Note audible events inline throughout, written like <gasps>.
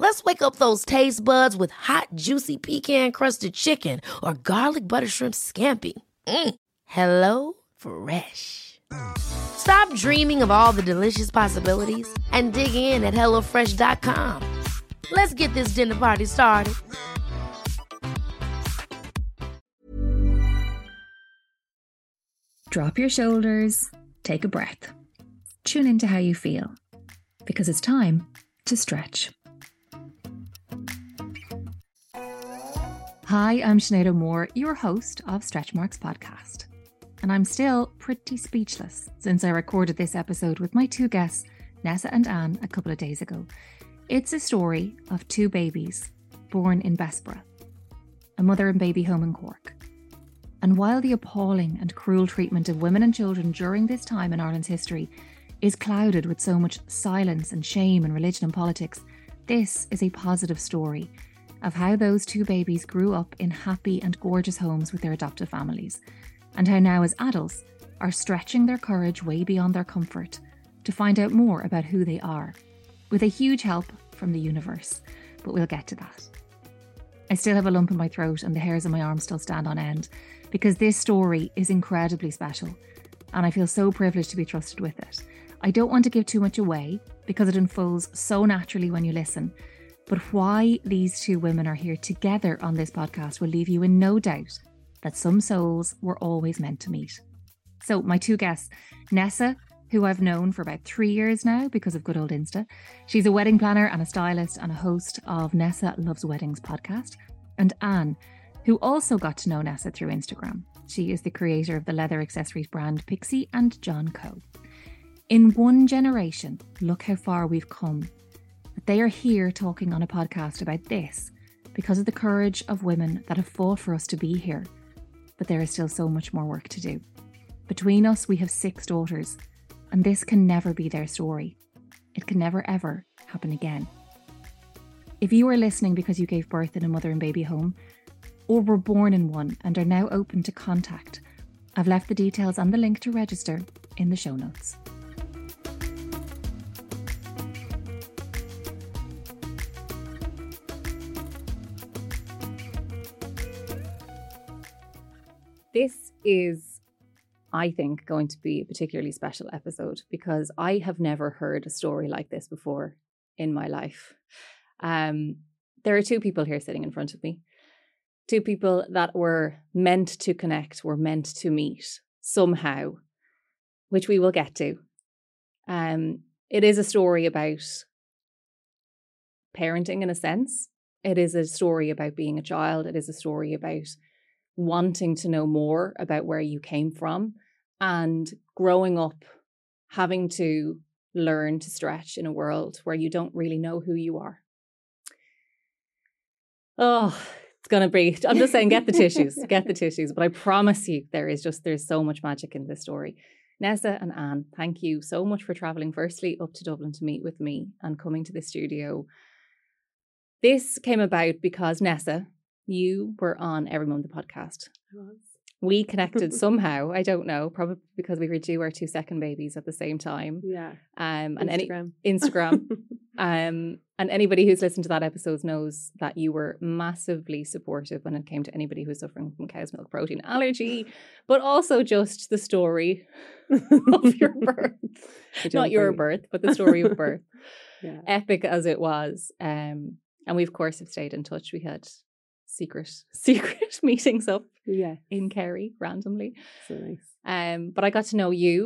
Let's wake up those taste buds with hot, juicy pecan crusted chicken or garlic butter shrimp scampi. Mm. Hello Fresh. Stop dreaming of all the delicious possibilities and dig in at HelloFresh.com. Let's get this dinner party started. Drop your shoulders, take a breath, tune into how you feel, because it's time to stretch. Hi, I'm Sinead O'Moore, your host of Stretch Marks Podcast. And I'm still pretty speechless since I recorded this episode with my two guests, Nessa and Anne, a couple of days ago. It's a story of two babies born in Bessborough, a mother and baby home in Cork. And while the appalling and cruel treatment of women and children during this time in Ireland's history is clouded with so much silence and shame and religion and politics, this is a positive story of how those two babies grew up in happy and gorgeous homes with their adoptive families, and how now, as adults, are stretching their courage way beyond their comfort to find out more about who they are, with a huge help from the universe. But we'll get to that. I still have a lump in my throat, and the hairs on my arms still stand on end because this story is incredibly special, and I feel so privileged to be trusted with it. I don't want to give too much away because it unfolds so naturally when you listen, but why these two women are here together on this podcast will leave you in no doubt that some souls were always meant to meet. So, my two guests, Nessa, who I've known for about three years now because of good old Insta. She's a wedding planner and a stylist and a host of Nessa Loves Weddings podcast. And Anne, who also got to know Nessa through Instagram. She is the creator of the leather accessories brand Pixie and John Co. In one generation, look how far we've come they are here talking on a podcast about this because of the courage of women that have fought for us to be here. But there is still so much more work to do. Between us, we have six daughters, and this can never be their story. It can never, ever happen again. If you are listening because you gave birth in a mother and baby home, or were born in one and are now open to contact, I've left the details and the link to register in the show notes. This is, I think, going to be a particularly special episode because I have never heard a story like this before in my life. Um, there are two people here sitting in front of me, two people that were meant to connect, were meant to meet somehow, which we will get to. Um, it is a story about parenting in a sense. It is a story about being a child. It is a story about wanting to know more about where you came from and growing up having to learn to stretch in a world where you don't really know who you are. Oh, it's going to be, I'm just saying, get the tissues, get the tissues. But I promise you, there is just, there's so much magic in this story. Nessa and Anne, thank you so much for traveling firstly up to Dublin to meet with me and coming to the studio. This came about because Nessa, you were on Every Mum the podcast. I was. We connected <laughs> somehow. I don't know, probably because we were due our two second babies at the same time. Yeah. Um, and any Instagram. Instagram. <laughs> um, and anybody who's listened to that episode knows that you were massively supportive when it came to anybody who's suffering from cow's milk protein allergy, but also just the story <laughs> of your birth. Not your birth, but the story of birth. Yeah. Epic as it was. Um, and we of course have stayed in touch. We had secret <laughs> secret meetings up Yeah. in Kerry randomly. So nice. Um, but I got to know you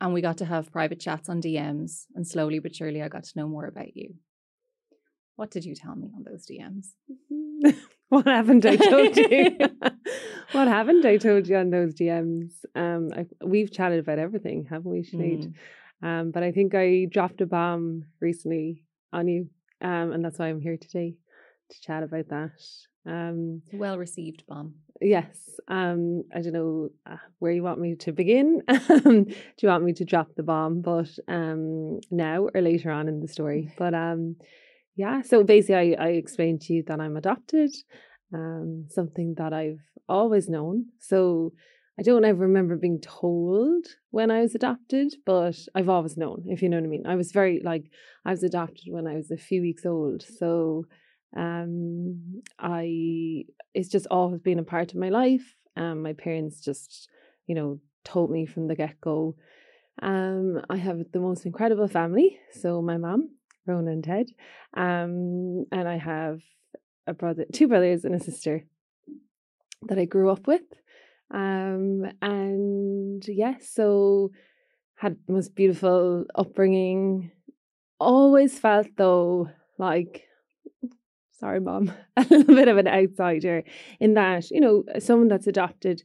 and we got to have private chats on DMs and slowly but surely I got to know more about you. What did you tell me on those DMs? <laughs> what haven't I told you? <laughs> what haven't I told you on those DMs? Um, I, we've chatted about everything, haven't we, Sinead? Mm. Um, but I think I dropped a bomb recently on you, um, and that's why I'm here today to chat about that. Um, well received bomb. Yes. Um, I don't know uh, where you want me to begin. <laughs> do you want me to drop the bomb? But um, now or later on in the story. But um, yeah. So basically, I, I explained to you that I'm adopted. Um, something that I've always known. So I don't ever remember being told when I was adopted, but I've always known, if you know what I mean. I was very like I was adopted when I was a few weeks old. So um I it's just always been a part of my life. Um my parents just, you know, told me from the get-go. Um I have the most incredible family. So my mom, Rona and Ted. Um and I have a brother, two brothers and a sister that I grew up with. Um, and yes, yeah, so had the most beautiful upbringing. Always felt though like sorry mom <laughs> a little bit of an outsider in that you know someone that's adopted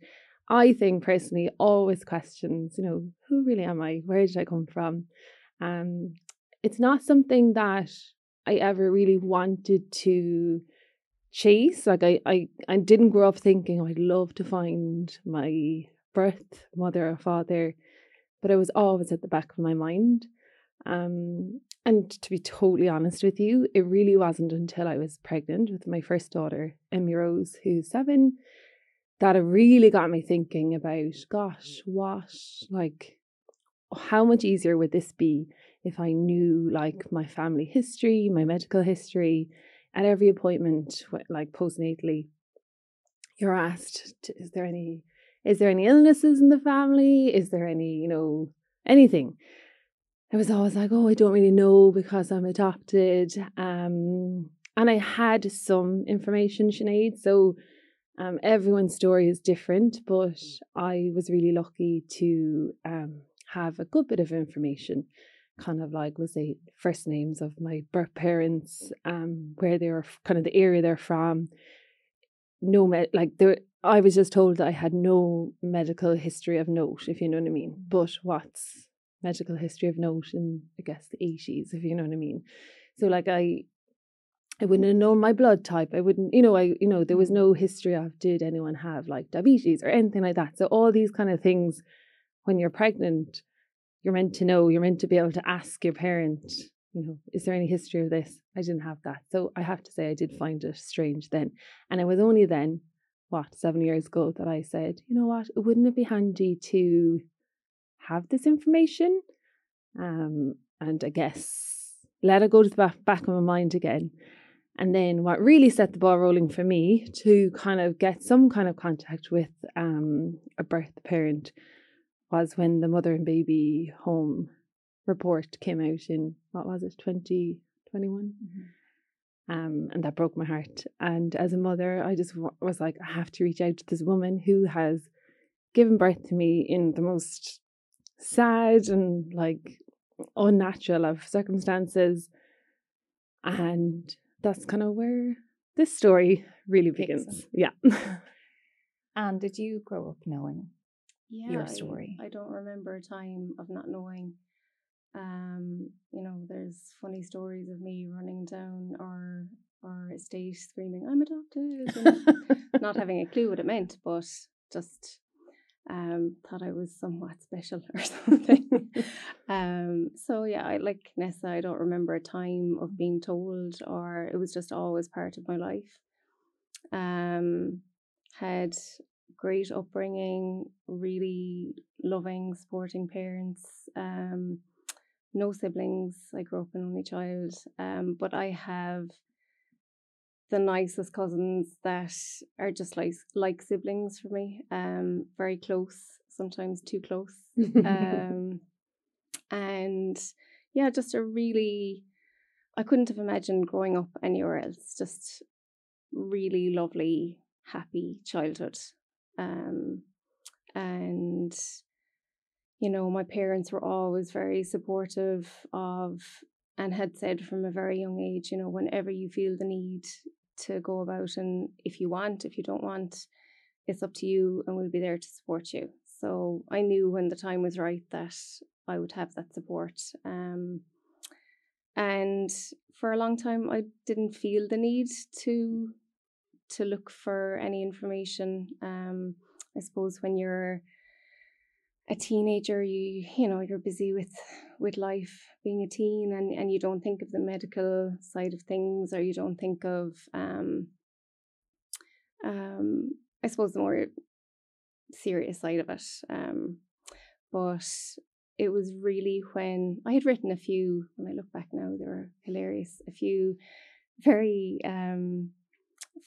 i think personally always questions you know who really am i where did i come from um it's not something that i ever really wanted to chase. Like I, I, I didn't grow up thinking oh, I'd love to find my birth mother or father, but it was always at the back of my mind. Um, and to be totally honest with you, it really wasn't until I was pregnant with my first daughter, Emmy Rose, who's seven, that it really got me thinking about, gosh, what, like, how much easier would this be if I knew like my family history, my medical history, at every appointment, like postnatally, you're asked, is there any, is there any illnesses in the family? Is there any, you know, anything? I was always like, oh, I don't really know because I'm adopted. Um, and I had some information, Sinead. So um, everyone's story is different, but I was really lucky to um, have a good bit of information kind of like was the first names of my birth parents, um, where they were kind of the area they're from. No, med- like there, I was just told that I had no medical history of note, if you know what I mean. But what's medical history of note in, I guess, the eighties, if you know what I mean. So like I, I wouldn't have known my blood type. I wouldn't, you know, I, you know, there was mm. no history of did anyone have like diabetes or anything like that. So all these kind of things, when you're pregnant, you're meant to know, you're meant to be able to ask your parent, you know, is there any history of this? I didn't have that. So I have to say I did find it strange then. And it was only then, what, seven years ago that I said, you know what, wouldn't it be handy to have this information? Um, and I guess let it go to the back, back of my mind again. And then what really set the ball rolling for me to kind of get some kind of contact with um, a birth parent was when the mother and baby home report came out in what was it 2021 mm-hmm. um and that broke my heart and as a mother i just w- was like i have to reach out to this woman who has given birth to me in the most sad and like unnatural of circumstances and that's kind of where this story really begins yeah and did you grow up knowing yeah, your story? I, I don't remember a time of not knowing. Um, you know, there's funny stories of me running down our our estate screaming, I'm adopted <laughs> not having a clue what it meant, but just um thought I was somewhat <laughs> special or something. <laughs> um so yeah, I like Nessa, I don't remember a time of being told or it was just always part of my life. Um had great upbringing, really loving, supporting parents. Um, no siblings. I grew up an only child. Um, but I have the nicest cousins that are just like like siblings for me. Um, very close, sometimes too close. <laughs> um, and yeah, just a really I couldn't have imagined growing up anywhere else. Just really lovely, happy childhood. Um, and, you know, my parents were always very supportive of and had said from a very young age, you know, whenever you feel the need to go about and if you want, if you don't want, it's up to you and we'll be there to support you. So I knew when the time was right that I would have that support. Um, and for a long time, I didn't feel the need to to look for any information. Um, I suppose when you're a teenager, you you know you're busy with with life, being a teen, and and you don't think of the medical side of things, or you don't think of um, um, I suppose the more serious side of it. Um, but it was really when I had written a few. When I look back now, they were hilarious. A few very um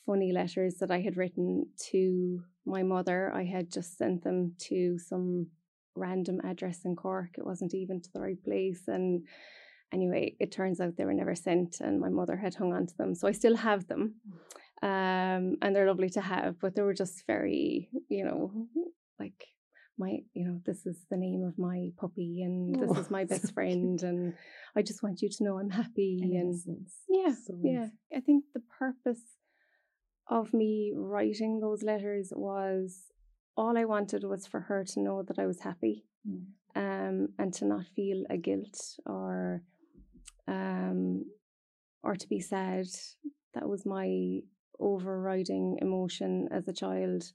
funny letters that I had written to my mother. I had just sent them to some random address in Cork. It wasn't even to the right place. And anyway, it turns out they were never sent, and my mother had hung on to them. So I still have them. Um, and they're lovely to have, but they were just very, you know, like my you know this is the name of my puppy and this is my <laughs> best friend and i just want you to know i'm happy and yeah so yeah i think the purpose of me writing those letters was all I wanted was for her to know that I was happy mm. um, and to not feel a guilt or um, or to be sad. That was my overriding emotion as a child.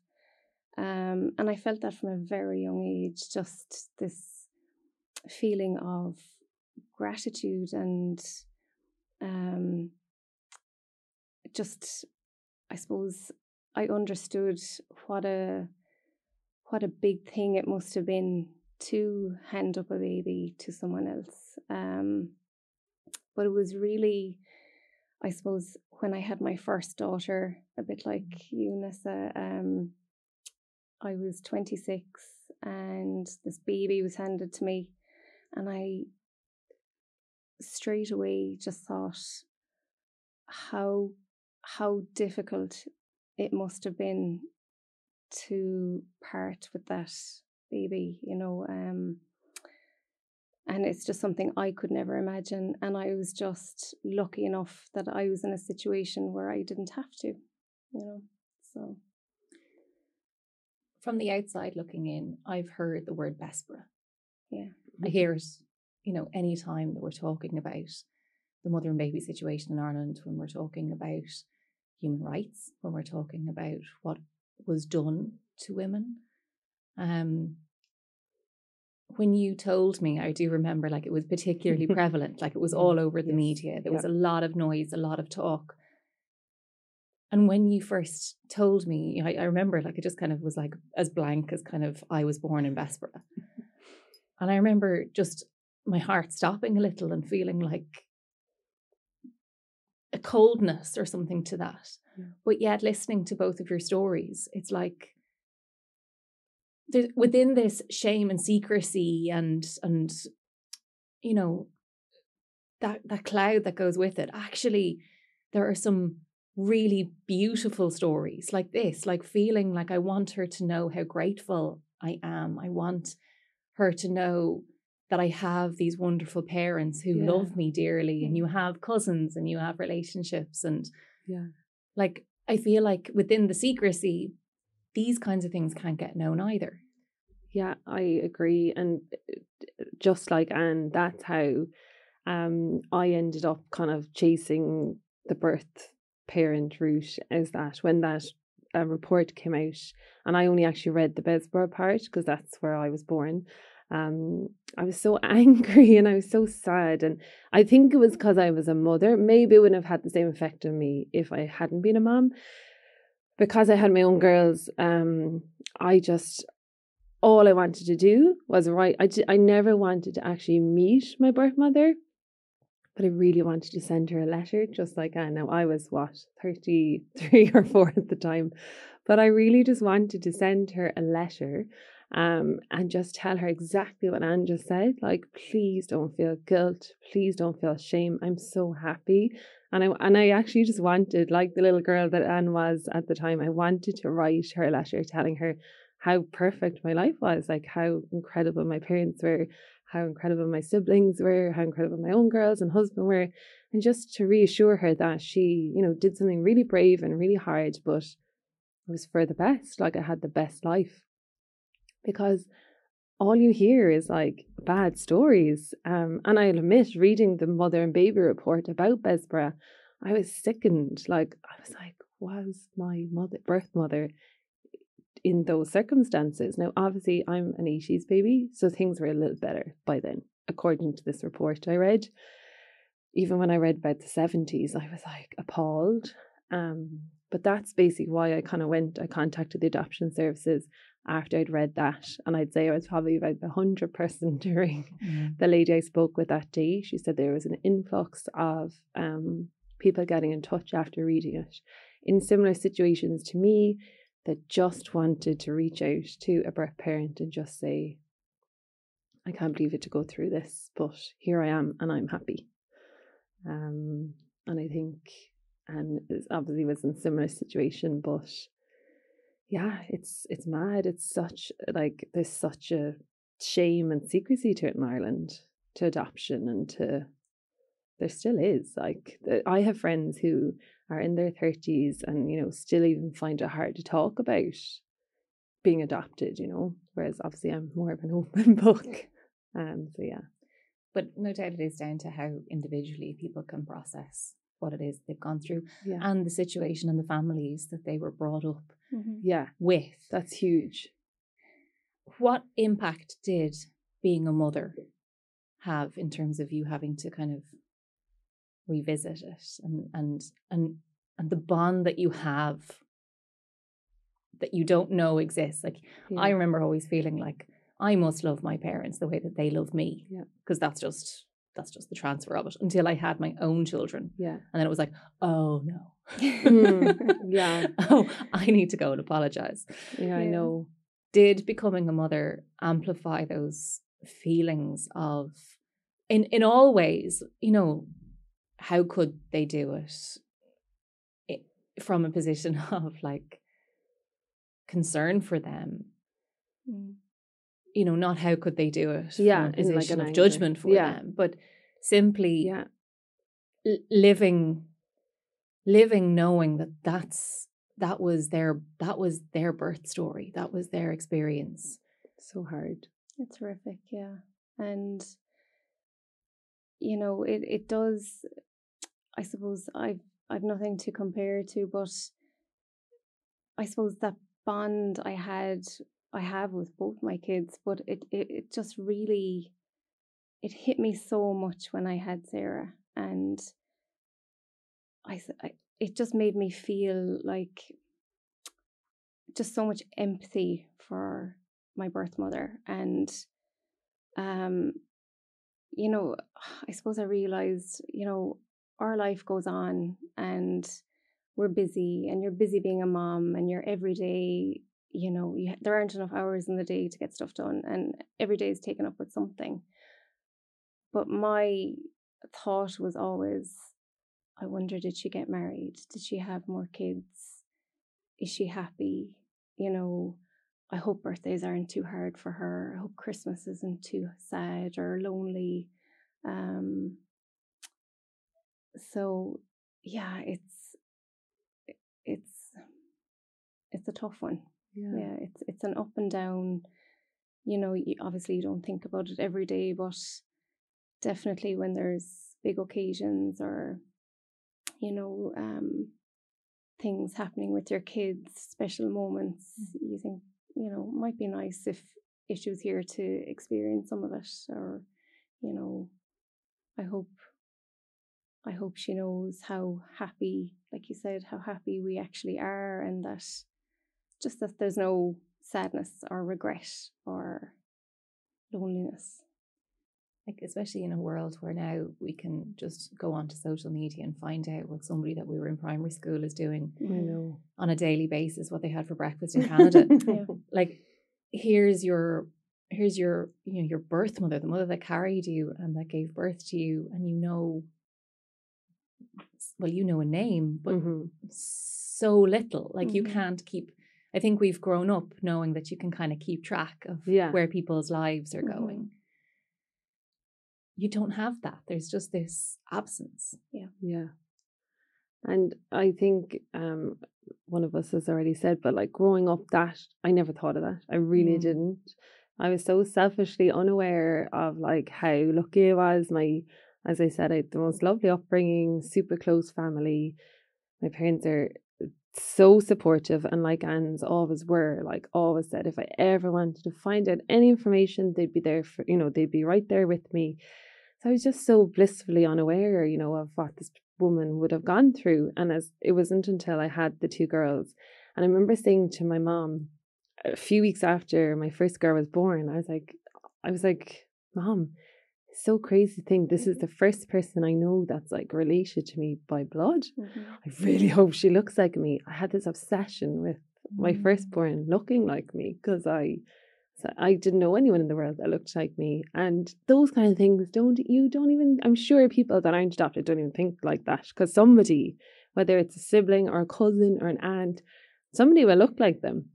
Um, and I felt that from a very young age, just this feeling of gratitude and um, just I suppose I understood what a what a big thing it must have been to hand up a baby to someone else. Um, but it was really, I suppose, when I had my first daughter, a bit like you, Nessa, um, I was 26 and this baby was handed to me, and I straight away just thought how how difficult it must have been to part with that baby, you know. Um, and it's just something I could never imagine. And I was just lucky enough that I was in a situation where I didn't have to, you know. So, from the outside looking in, I've heard the word Bessborough. Yeah. I hear it, you know, anytime that we're talking about the mother and baby situation in Ireland, when we're talking about human rights, when we're talking about what was done to women. Um, when you told me, I do remember like it was particularly <laughs> prevalent, like it was all over the yes. media. There was a lot of noise, a lot of talk. And when you first told me, I, I, remember like it just kind of was like as blank as kind of I was born in Bessborough. And I remember just my heart stopping a little and feeling like a coldness or something to that. But yet, listening to both of your stories, it's like within this shame and secrecy and and you know that that cloud that goes with it. Actually, there are some really beautiful stories like this, like feeling like I want her to know how grateful I am. I want her to know that I have these wonderful parents who yeah. love me dearly, and you have cousins and you have relationships, and yeah, like, I feel like within the secrecy, these kinds of things can't get known either. Yeah, I agree. And uh, just like Anne, that's how um, I ended up kind of chasing the birth parent route is that when that uh, report came out, and I only actually read the Bessborough part because that's where I was born um, I was so <laughs> angry and I was so sad. And I think it was because I was a mother. Maybe it wouldn't have had the same effect on me if I hadn't been a mom. Because I had my own girls, um, I just, all I wanted to do was write. I, I never wanted to actually meet my birth mother, but I really wanted to send her a letter, just like I know I was, what, 33 <laughs> or 4 at the time. But I really just wanted to send her a letter um, and just tell her exactly what Anne just said. Like, please don't feel guilt. Please don't feel shame. I'm so happy. And I and I actually just wanted, like the little girl that Anne was at the time, I wanted to write her a letter telling her how perfect my life was, like how incredible my parents were, how incredible my siblings were, how incredible my own girls and husband were, and just to reassure her that she, you know, did something really brave and really hard, but it was for the best. Like I had the best life because all you hear is like bad stories. Um, and I'll admit, reading the mother and baby report about Bessborough, I was sickened. Like, I was like, was my mother, birth mother, in those circumstances? Now, obviously, I'm an 80s baby, so things were a little better by then, according to this report I read. Even when I read about the 70s, I was like appalled. Um, but that's basically why I kind of went, I contacted the adoption services after I'd read that. And I'd say I was probably about the hundred person <laughs> during Mm. the lady I spoke with that day. She said there was an influx of um, people getting in touch after reading it in similar situations to me that just wanted to reach out to a birth parent and just say, I can't believe it to go through this, but here I am and I'm happy. Um, and I think, and it obviously was in similar situation, but yeah, it's it's mad. It's such like there's such a shame and secrecy to it in Ireland to adoption and to there still is like the- I have friends who are in their 30s and you know still even find it hard to talk about being adopted you know whereas obviously I'm more of an <laughs> open book um so yeah But no doubt it is down to how individually people can process what it is they've gone through yeah and the situation and the families that they were brought up Mhm. yeah with. that's huge What impact did being a mother have in terms of you having to kind of revisit it and and and and the bond that you have that you don't know exists like yeah. I remember always feeling like I must love my parents the way that they love me. Yeah. Because that's just that's just the transfer of it until I had my own children. yeah And then it was like, oh no. Mm, <laughs> yeah. oh, I need to go and apologize. yeah I know Did becoming a mother amplify those feelings of in in all ways, you know, how could they do it, i- from a position <laughs> of like concern for them Mm. you know, not how could they do it Yeah, from a in like position an of anger. judgment for Yeah. them, but simply yeah l- living, living knowing that that's that was their that was their birth story, that was their experience. so hard It's horrific, yeah. And you know, it it does I suppose I've I've nothing to compare to, but I suppose that bond I had I have with both my kids, but it, it, it just really it hit me so much when I had Sarah and I, I- it just made me feel like just so much empathy for my birth mother and um you know <sighs> i suppose i realized you know our life goes on and we're busy and you're busy being a mom and you're every day you know you, there aren't enough hours in the day to get stuff done and every day is taken up with something. But my thought was always i wonder did she get married did she have more kids is she happy you know I hope birthdays aren't too hard for her. I hope Christmas isn't too sad or lonely. Um, so yeah, it's it's it's a tough one. yeah Yeah, it's it's an up and down. You know, you, obviously you don't think about it every day, but definitely when there's big occasions or you know um things happening with your kids, special moments, you think you know might be nice if issues here to experience some of it, or you know, I hope I hope she knows how happy, like you said, how happy we actually are, and that just that there's no sadness or regret or loneliness. Like especially in a world where now we can just go onto social media and find out what somebody that we were in primary school is doing know on a daily basis, what they had for breakfast in Canada. <laughs> Yeah. like here's your here's your you know your birth mother the mother that carried you and that gave birth to you and you know well you know a name but Mhm. so little like you Mhm. can't keep i think we've grown up knowing that you can kind of keep track of Yeah. where people's lives are Mhm. going you don't have that there's just this absence Yeah. Yeah. And I think um one of us has already said, but like growing up that I never thought of that. I really Mm. didn't. I was so selfishly unaware of like how lucky I was. My as I said, I had the most lovely upbringing, super close family. My parents are so supportive and like Anne's always were, like always said, if I ever wanted to find out any information, they'd be there for, you know, they'd be right there with me. So I was just so blissfully unaware, you know, of what this woman would have gone through. And as it wasn't until I had the two girls, and I remember saying to my mom a few weeks after my first girl was born, I was like, I was like, Mom, so crazy thing. This is the first person I know that's like related to me by blood. Mm-hmm. I really <laughs> hope she looks like me. I had this obsession with mm-hmm. my mm. firstborn looking like me because I so I didn't know anyone in the world that looked like me. And those kind of things don't you don't even I'm sure people that aren't adopted don't even think like that. Because somebody, whether it's a sibling or a cousin or an aunt, somebody will look like them.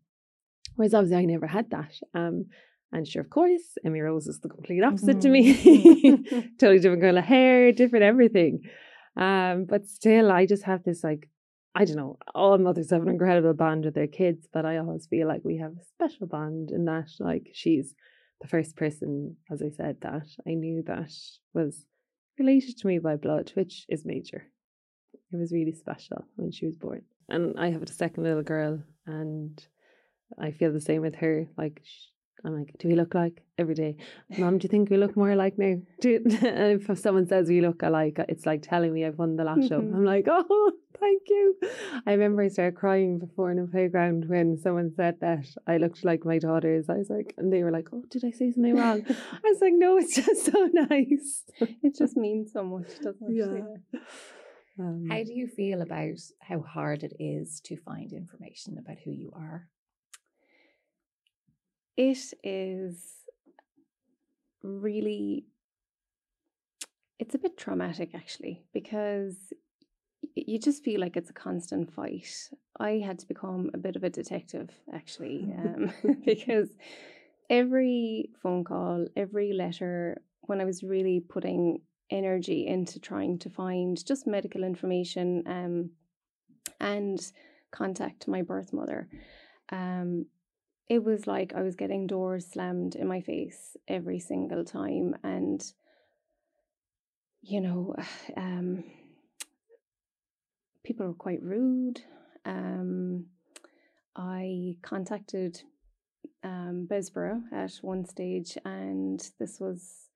Whereas obviously I never had that. Um and sure, of course, Emmy Rose is the complete opposite mm-hmm. to me. Mm-hmm. <laughs> totally different color hair, different everything. Um, but still, I just have this like, I don't know, all mothers have an incredible bond with their kids, but I always feel like we have a special bond in that, like, she's the first person, as I said, that I knew that was related to me by blood, which is major. It was really special when she was born. And I have a second little girl, and I feel the same with her. Like, I'm like, do we look like every day? Mom, do you think we look more alike now? Do <laughs> and if someone says we look alike, it's like telling me I've won the lotto. Mm-hmm. I'm like, <laughs> oh, thank you. I remember I started crying before in a playground when someone said that I looked like my daughters. I was like, and they were like, oh, did I say something wrong? <laughs> I was like, no, it's just so <laughs> nice. it just means so much, doesn't it? Yeah. Um, how do you feel about how hard it is to find information about who you are? it is really it's a bit traumatic actually because you just feel like it's a constant fight. I had to become a bit of a detective actually um, <laughs> <laughs> because every phone call, every letter, when I was really putting energy into trying to find just medical information um, and contact my birth mother, um, it was like I was getting doors slammed in my face every single time. And, you know, <sighs> um, people were quite rude. Um, I contacted um, Bessborough at one stage, and this was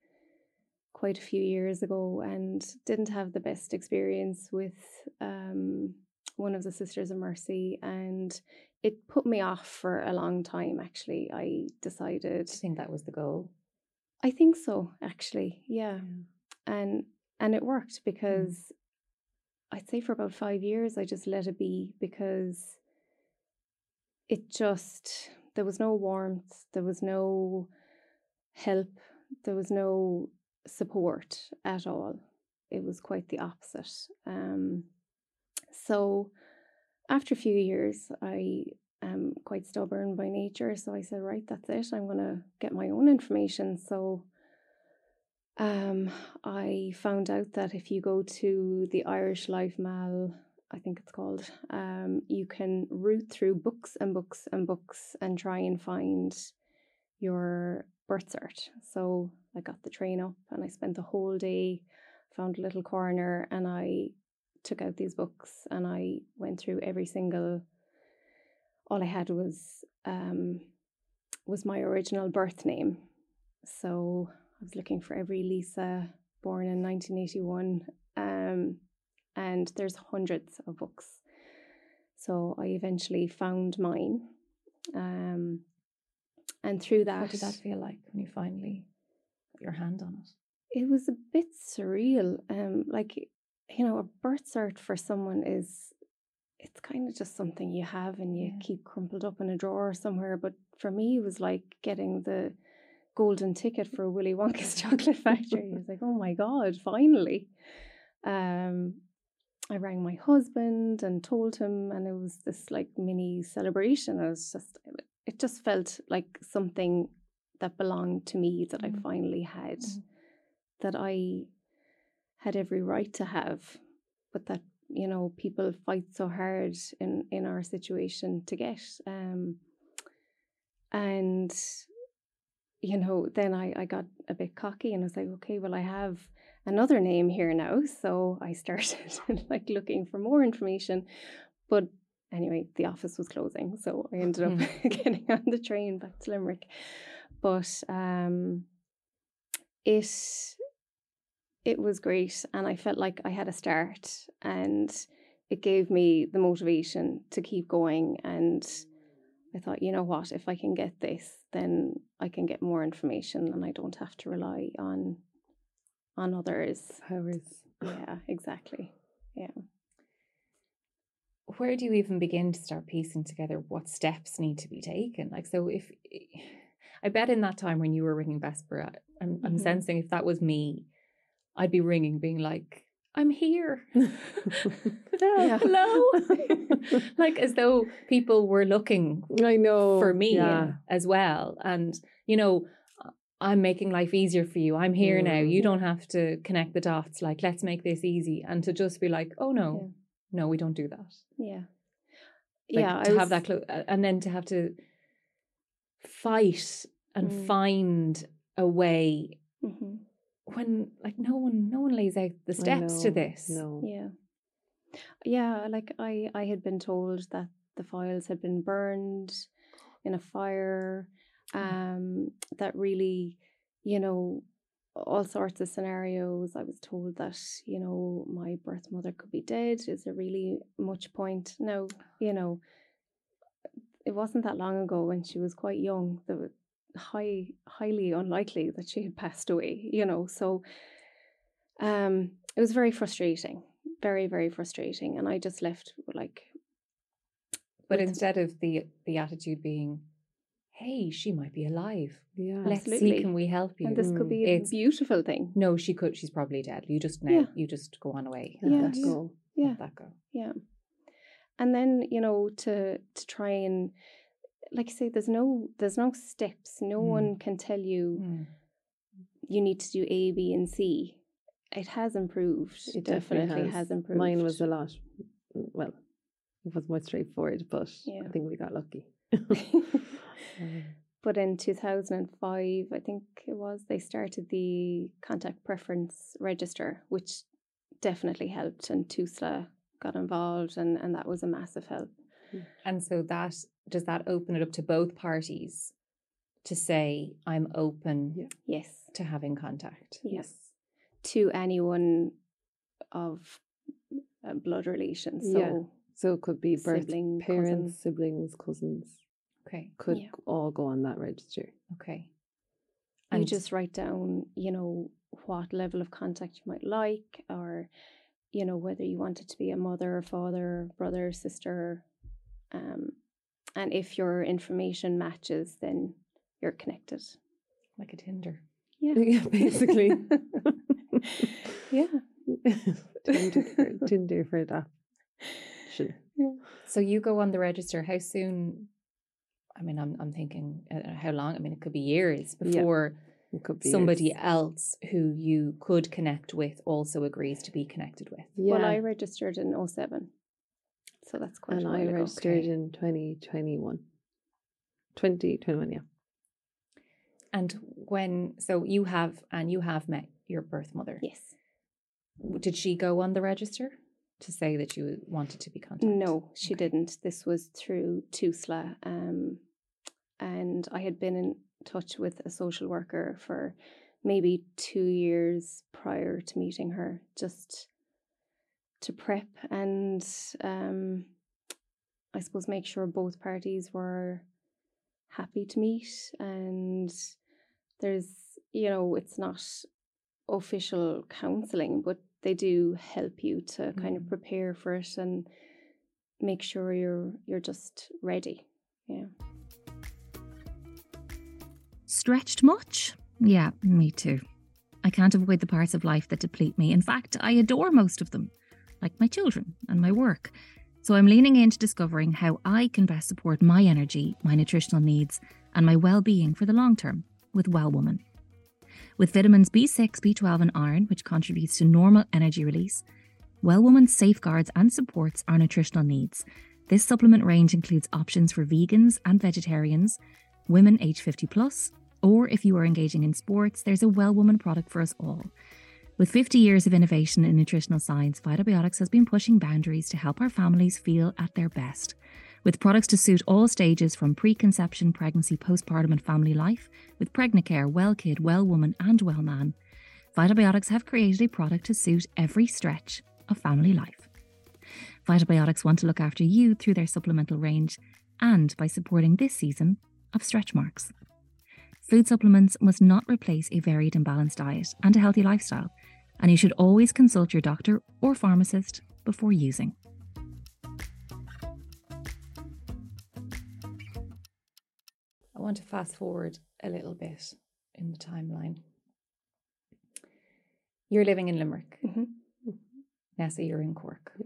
quite a few years ago, and didn't have the best experience with um, one of the Sisters of Mercy, and it put me off for a long time actually i decided I think that was the goal i think so actually yeah, yeah. and and it worked mm. because. I'd say for about five years i just let it be because it just there was no warmth there was no help there was no support at all it was quite the opposite um so after a few years, I am quite stubborn by nature. So I said, right, that's it. I'm going to get my own information. So um, I found out that if you go to the Irish Life Mall, I think it's called, um, you can root through books and books and books and try and find your birth cert. So I got the train up and I spent the whole day, found a little corner, and I took out these books and I went through every single. All I had was um, was my original birth name, so I was looking for every Lisa born in 1981, um, and there's hundreds of books. So I eventually found mine, um, and through that, what did that feel like when you finally put your hand on it? It was a bit surreal. Um, like you know, a birth cert for someone is it's kind of just something you have and you yeah. keep crumpled up in a drawer somewhere. But for me, it was like getting the golden ticket for a Willy Wonka's <laughs> chocolate factory. I was like, oh my God, finally. Um, I rang my husband and told him, and it was this like mini celebration. I was just, it just felt like something that belonged to me that mm. I finally had, mm. that I had every right to have, but that you know people fight so hard in in our situation to get. Um, and you know, then I I got a bit cocky and I was like, okay, well I have another name here now, so I started <laughs> like looking for more information, but anyway, the office was closing, so I ended up mm. <laughs> getting on the train back to Limerick. But um, it it was great, and I felt like I had a start, and it gave me the motivation to keep going. And I thought, you know what, if I can get this, then I can get more information, and I don't have to rely on on others. Powers. <sighs> Yeah, exactly. Yeah where do you even begin to start piecing together what steps need to be taken? Like, so if <sighs> I bet in that time when you were ringing Bessborough, I'm, mm-hmm. I'm sensing if that was me, I'd be ringing, being like, I'm here. <laughs> Hello. <laughs> like as though people were looking I know for me yeah. as well. And, you know, I'm making life easier for you. I'm here mm. now. You don't have to connect the dots. Like, let's make this easy. And to just be like, oh no, no, we don't do that. Yeah. Like, yeah. To I have that, clo- and then to have to fight and mm. find a way mm-hmm. When, like, no one, no one lays out the steps to this. No. Yeah. Yeah. Like, I, I had been told that the files had been burned in a fire. Oh. Um, that really, you know, all sorts of scenarios. I was told that, you know, my birth mother could be dead. Is there really much point? No, you know, it wasn't that long ago when she was quite young. That was high, highly unlikely that she had passed away, you know. So um it was very frustrating. Very, very frustrating. And I just left like But instead of the the attitude being hey, she might be alive. Yeah, let's absolutely. see, can we help you? And this could be a it's, beautiful thing. No, she could. She's probably dead. You just now, yeah. you just go on away. Yeah, let go. Yeah, let that go. Yeah, and then you know to to try and like I say, there's no there's no steps. No mm. one can tell you mm. you need to do A, B, and C. It has improved. It definitely, definitely has. has. improved. Mine was a lot. Well, it was more straightforward, but yeah. I think we got lucky. Mm. <laughs> <laughs> But in 2005, I think it was, they started the contact preference register, which definitely helped. And TUSLA got involved, and, and that was a massive help. Mm. And so that does that open it up to both parties to say, I'm open yeah. yes. to having contact? Yes. To anyone of uh, blood relations. So, yeah. so it could be birth sibling, parents, cousins. siblings, cousins. Okay. Could yeah. all go on that register. Okay. And you just write down, you know, what level of contact you might like, or, you know, whether you want it to be a mother or father, brother, sister. Um, and if your information matches, then you're connected. Like a Tinder. Yeah. <laughs> yeah basically. <laughs> yeah. Tinder, for, <laughs> Tinder for that. Yeah. So you go on the register. How soon I mean, I'm I'm thinking uh, how long? I mean, it could be years before yeah, could be somebody years. else who you could connect with also agrees to be connected with. Yeah. Well, I registered in 07. So that's quite and a while I registered okay. in 2021. 2021, yeah. And when so you have and you have met your birth mother. Yes. Did she go on the register? to say that you wanted to be contacted? No, she okay. didn't. This was through TUSLA. Um, and I had been in touch with a social worker for maybe two years prior to meeting her, just to prep and um, I suppose make sure both parties were happy to meet. And there's, you know, it's not official counseling, but they do help you to mm. kind of mm. prepare for it and make sure you're you're just ready. Yeah. Stretched much? Yeah, me too. I can't avoid the parts of life that deplete me. In fact, I adore most of them, like my children and my work. So I'm leaning into discovering how I can best support my energy, my nutritional needs, and my well being for the long term with Well Woman. With vitamins B6, B12, and iron, which contributes to normal energy release, Well Woman safeguards and supports our nutritional needs. This supplement range includes options for vegans and vegetarians, women age 50 plus, or if you are engaging in sports, there's a Well Woman product for us all. With 50 years of innovation in nutritional science, Vitabiotics has been pushing boundaries to help our families feel at their best. With products to suit all stages from preconception, pregnancy, postpartum, and family life, with Pregnacare, Well Kid, Well Woman, and Well Man, Vitabiotics have created a product to suit every stretch of family life. Vitabiotics want to look after you through their supplemental range and by supporting this season of stretch marks. Food supplements must not replace a varied and balanced diet and a healthy lifestyle, and you should always consult your doctor or pharmacist before using. I want to fast forward a little bit in the timeline. You're living in Limerick. Mhm. Nessa, you're in Cork.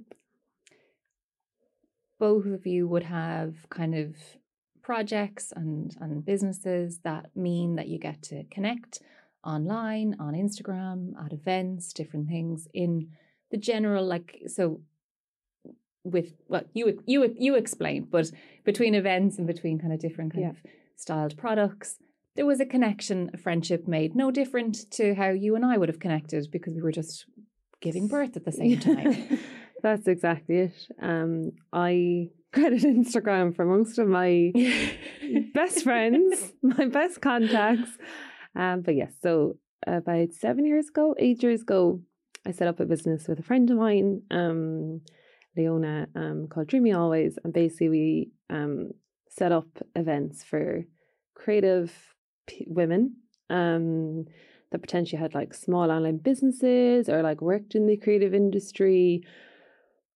Both of you would have kind of projects and, and businesses that mean that you get to connect online, on Instagram, at events, different things in the general, like, so with well you you you explain but between events and between kind of different kind Yeah. of styled products there was a connection a friendship made no different to how you and I would have connected because we were just giving birth at the <laughs> same time <laughs> That's exactly it. Um, I credit Instagram for most of my <laughs> best friends, my best contacts. Um, but yes, so about seven years ago, eight years ago, I set up a business with a friend of mine, um, Leona, um, called Dreamy Always, and basically we um, set up events for creative p- women um, that potentially had like small online businesses or like worked in the creative industry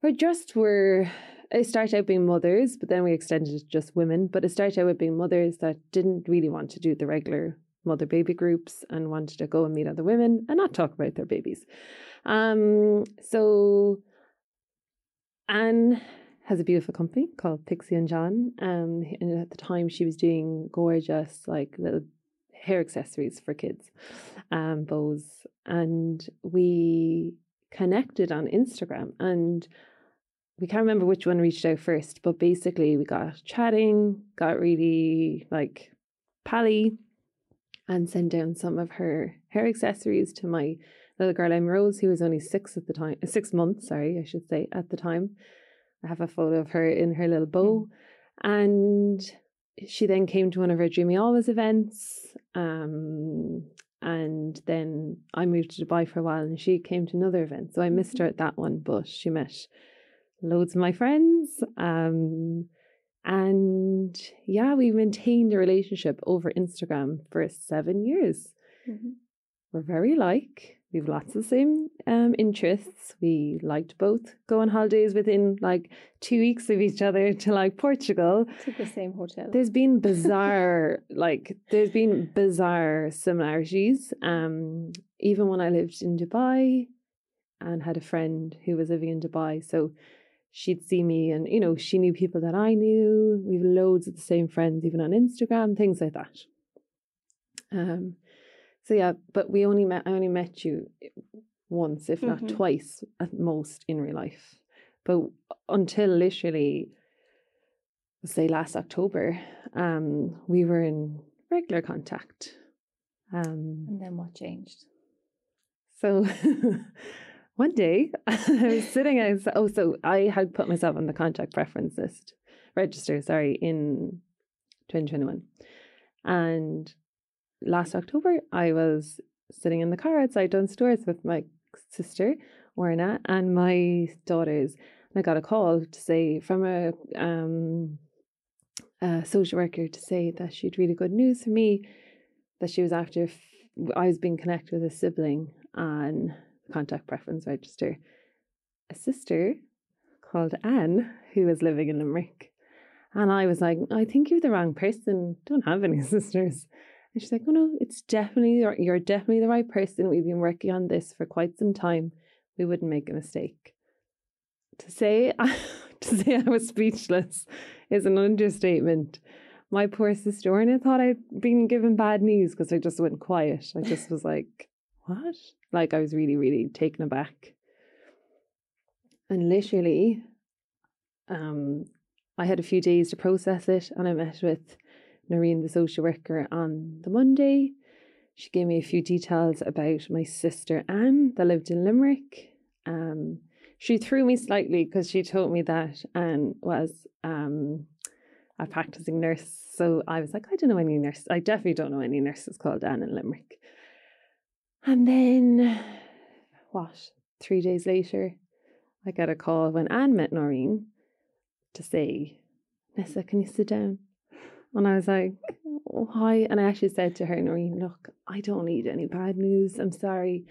or just were it started out being mothers, but then we extended it to just women. But it started out with being mothers that didn't really want to do the regular mother baby groups and wanted to go and meet other women and not talk about their babies. Um, so Anne has a beautiful company called Pixie and John. Um, and at the time she was doing gorgeous like little hair accessories for kids, um, bows, and we connected on Instagram and we can't remember which one reached out first, but basically we got chatting, got really like pally, and send down some of her hair accessories to my little girl Emma Rose, who was only six at the time, six months, sorry, I should say, at the time. I have a photo of her in her little bow, and she then came to one of her Dreamy Always events. Um, and then I moved to Dubai for a while, and she came to another event. So I missed her at that one, but she met loads of my friends. Um, and yeah, we maintained a relationship over Instagram for seven years. Mhm. We're very like, We have lots of the same um, interests. We liked both go on holidays within like two weeks of each other to like Portugal. To the same hotel. There's been <laughs> bizarre, like, there's been bizarre similarities. Um, even when I lived in Dubai and had a friend who was living in Dubai. So she'd see me and, you know, she knew people that I knew. We've loads of the same friends, even on Instagram, things like that. Um, so yeah, but we only met, I only met you once, if not Mhm. twice at most in real life. But until literally say last October, um, we were in regular contact. Um, and then what changed so <laughs> one day <laughs> I was sitting out. Oh, so I had put myself on the contact preference list, register, sorry, in 2021. And last October, I was sitting in the car outside Dunnes Stores with my sister, Orna, and my daughters. And I got a call to say from a um, a social worker to say that she'd really good news for me that she was after I was being connected with a sibling the contact preference register. A sister called Anne who was living in Limerick. And I was like, I think you're the wrong person. Don't have any <laughs> sisters. And she's like, Oh no, it's definitely you're definitely the right person. We've been working on this for quite some time. We wouldn't make a mistake. To say <laughs> to say I was speechless is an understatement. My poor sister Orna thought I'd been given bad news because I just went quiet. I just was like, what? Like I was really, really taken aback. And literally, um, I had a few days to process it and I met with Noreen, the social worker, on the Monday. she gave me a few details about my sister Anne that lived in Limerick. Um, she threw me slightly because she told me that Anne was um, a practicing nurse. So I was like, I don't know any nurse. I definitely don't know any nurses called Anne in Limerick. And then, what? Three days later, I got a call when Anne met Noreen to say, Nessa, can you sit down? And I was like, oh, hi. And I actually said to her, Noreen, look, I don't need any bad news. I'm sorry.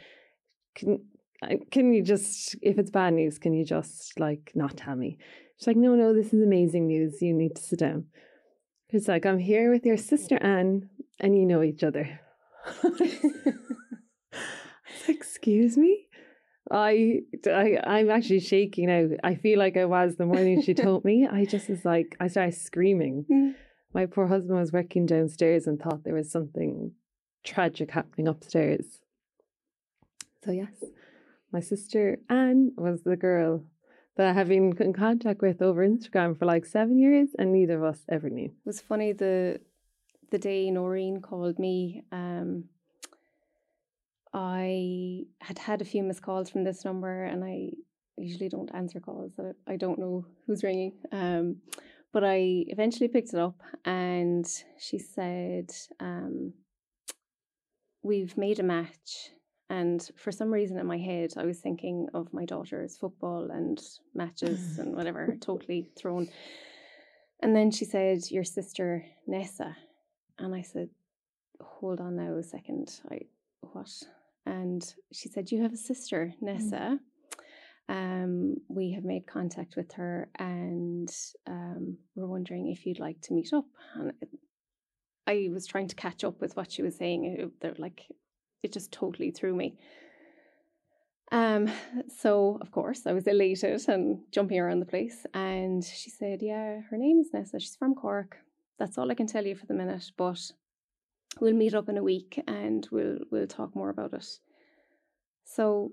Can, can you just, if it's bad news, can you just like not tell me? She's like, no, no, this is amazing news. You need to sit down. It's like, I'm here with your sister Anne and you know each other. <laughs> <laughs> <laughs> Excuse me? I, I I'm actually shaking now. I feel like I was the morning she told me. I <laughs> just was like I started screaming. Mm. My poor husband was working downstairs and thought there was something tragic happening upstairs. So yes, my sister Anne was the girl that I have been in contact with over Instagram for like seven years, and neither of us ever knew. It was funny the the day Noreen called me. Um, I had had a few missed calls from this number, and I usually don't answer calls. So I don't know who's ringing. Um, but I eventually picked it up, and she said, um, "We've made a match." And for some reason in my head, I was thinking of my daughter's football and matches <laughs> and whatever, totally thrown. And then she said, Your sister, Nessa. And I said, Hold on now a second. I, what? And she said, You have a sister, Nessa. Um, we have made contact with her and um, we're wondering if you'd like to meet up. And I was trying to catch up with what she was saying. It, they're like, it just totally threw me. Um, so of course I was elated and jumping around the place. And she said, Yeah, her name is Nessa. She's from Cork. That's all I can tell you for the minute, but we'll meet up in a week and we'll we'll talk more about it. So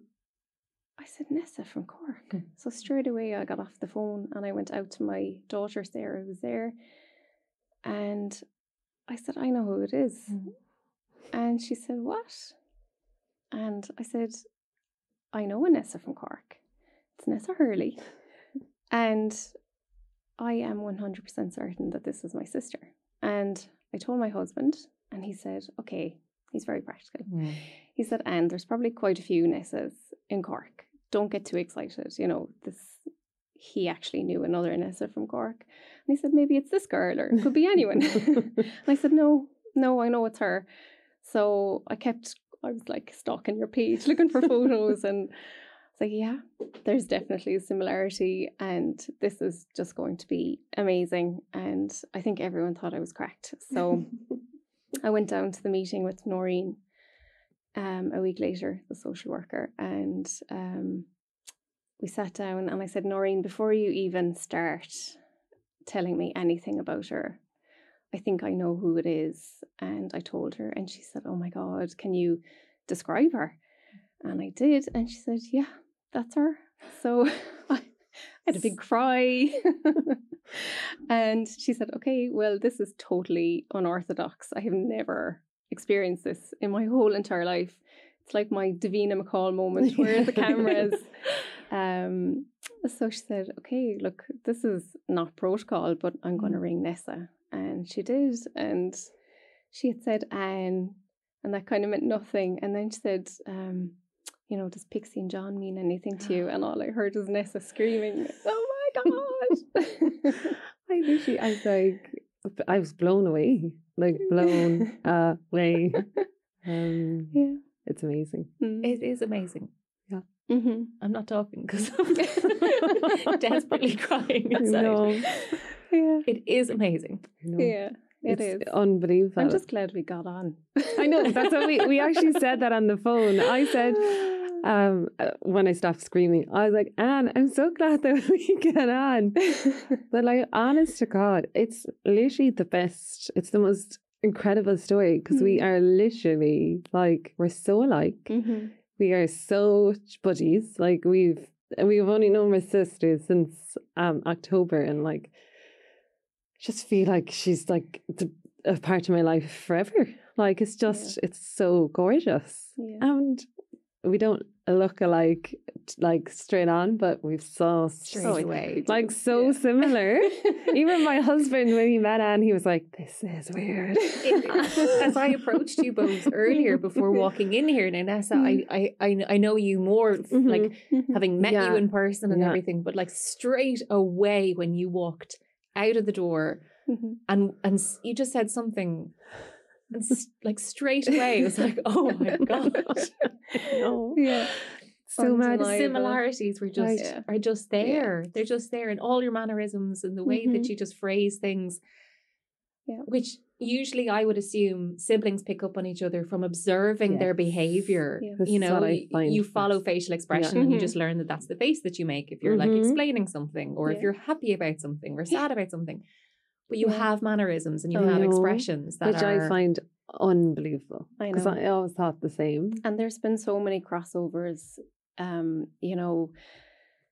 I said, Nessa from Cork. Hmm. So straight away I got off the phone and I went out to my daughter's there who was there. And I said, I know who it is. Hmm. And she said, What? And I said, I know a Nessa from Cork. It's Nessa Hurley. <laughs> And I am 100% certain that this is my sister. And I told my husband, and he said, Okay, he's very practical. Hmm. He said, And there's probably quite a few Nessas in Cork. Don't get too excited. You know, this. He actually knew another Nessa from Cork. And he said, Maybe it's this girl, or it could be anyone. <laughs> and I said, No, no, I know it's her. So I kept, I was like stalking your page, looking for photos, and I was like, yeah, there's definitely a similarity, and this is just going to be amazing. And I think everyone thought I was cracked. So <laughs> I went down to the meeting with Noreen um, a week later, the social worker, and um, we sat down, and I said, Noreen, before you even start telling me anything about her, I think I know who it is. And I told her, and she said, Oh my God, can you describe her? And I did. And she said, Yeah, that's her. So <laughs> I had a big cry. <laughs> and she said, Okay, well, this is totally unorthodox. I have never experienced this in my whole entire life. It's like my Davina McCall <laughs> moment where the cameras. Um, so she said, Okay, look, this is not protocol, but I'm going to ring Nessa. And she did. And she had said Anne, and that kind of meant nothing. And then she said, um, you know, does Pixie and John mean anything to you? <gasps> And all I heard was Nessa screaming, Oh my <laughs> God. <laughs> I literally, I was like, I was blown away, like blown <laughs> away. Um, yeah. it's amazing. Mm. It is amazing. Mm-hmm. I'm not talking because I'm desperately crying inside. No, Yeah. It is amazing. Yeah. It it's is. unbelievable. I'm just glad we got on. I know that's what we we actually said that on the phone. I said um uh, when I stopped screaming, I was like, Anne, I'm so glad that <laughs> we get on. <laughs> But like, honest to God, it's literally the best. It's the most incredible story because we Mm. are literally like we're so alike. mm-hmm. We are so buddies. Like we've we've only known my sister since um October, and like just feel like she's like the a part of my life forever. Like it's just it's so gorgeous. Yeah. And we don't look alike like straight on, but we've so Straight so away. like so similar. <laughs> Even my husband when he met Anne, he was like, This is weird. <laughs> As I approached you both earlier before walking in here, now Nessa, I, mm-hmm. I, I, I know you more, f- mm-hmm. like mm-hmm. having met Yeah. you in person and Yeah. everything, but like straight away when you walked out of the door Mhm. and and you just said something, and s- like straight away, it was like, <laughs> oh my god, <laughs> no. Yeah. So mad. the similarities were just Yeah. are just there. They're just there, and all your mannerisms and the way that Mhm. you just phrase things. Yeah. Which usually I would assume siblings pick up on each other from observing their behavior. Yeah. This You know, what I y- find you follow best. facial expression and you just learn that that's the face that you make if you're like Mhm. explaining something or if you're happy about something or sad about something. But you have mannerisms and you I have know, expressions that Which are I find unbelievable. I know. Because. I always thought the same. and there's been so many crossovers um you know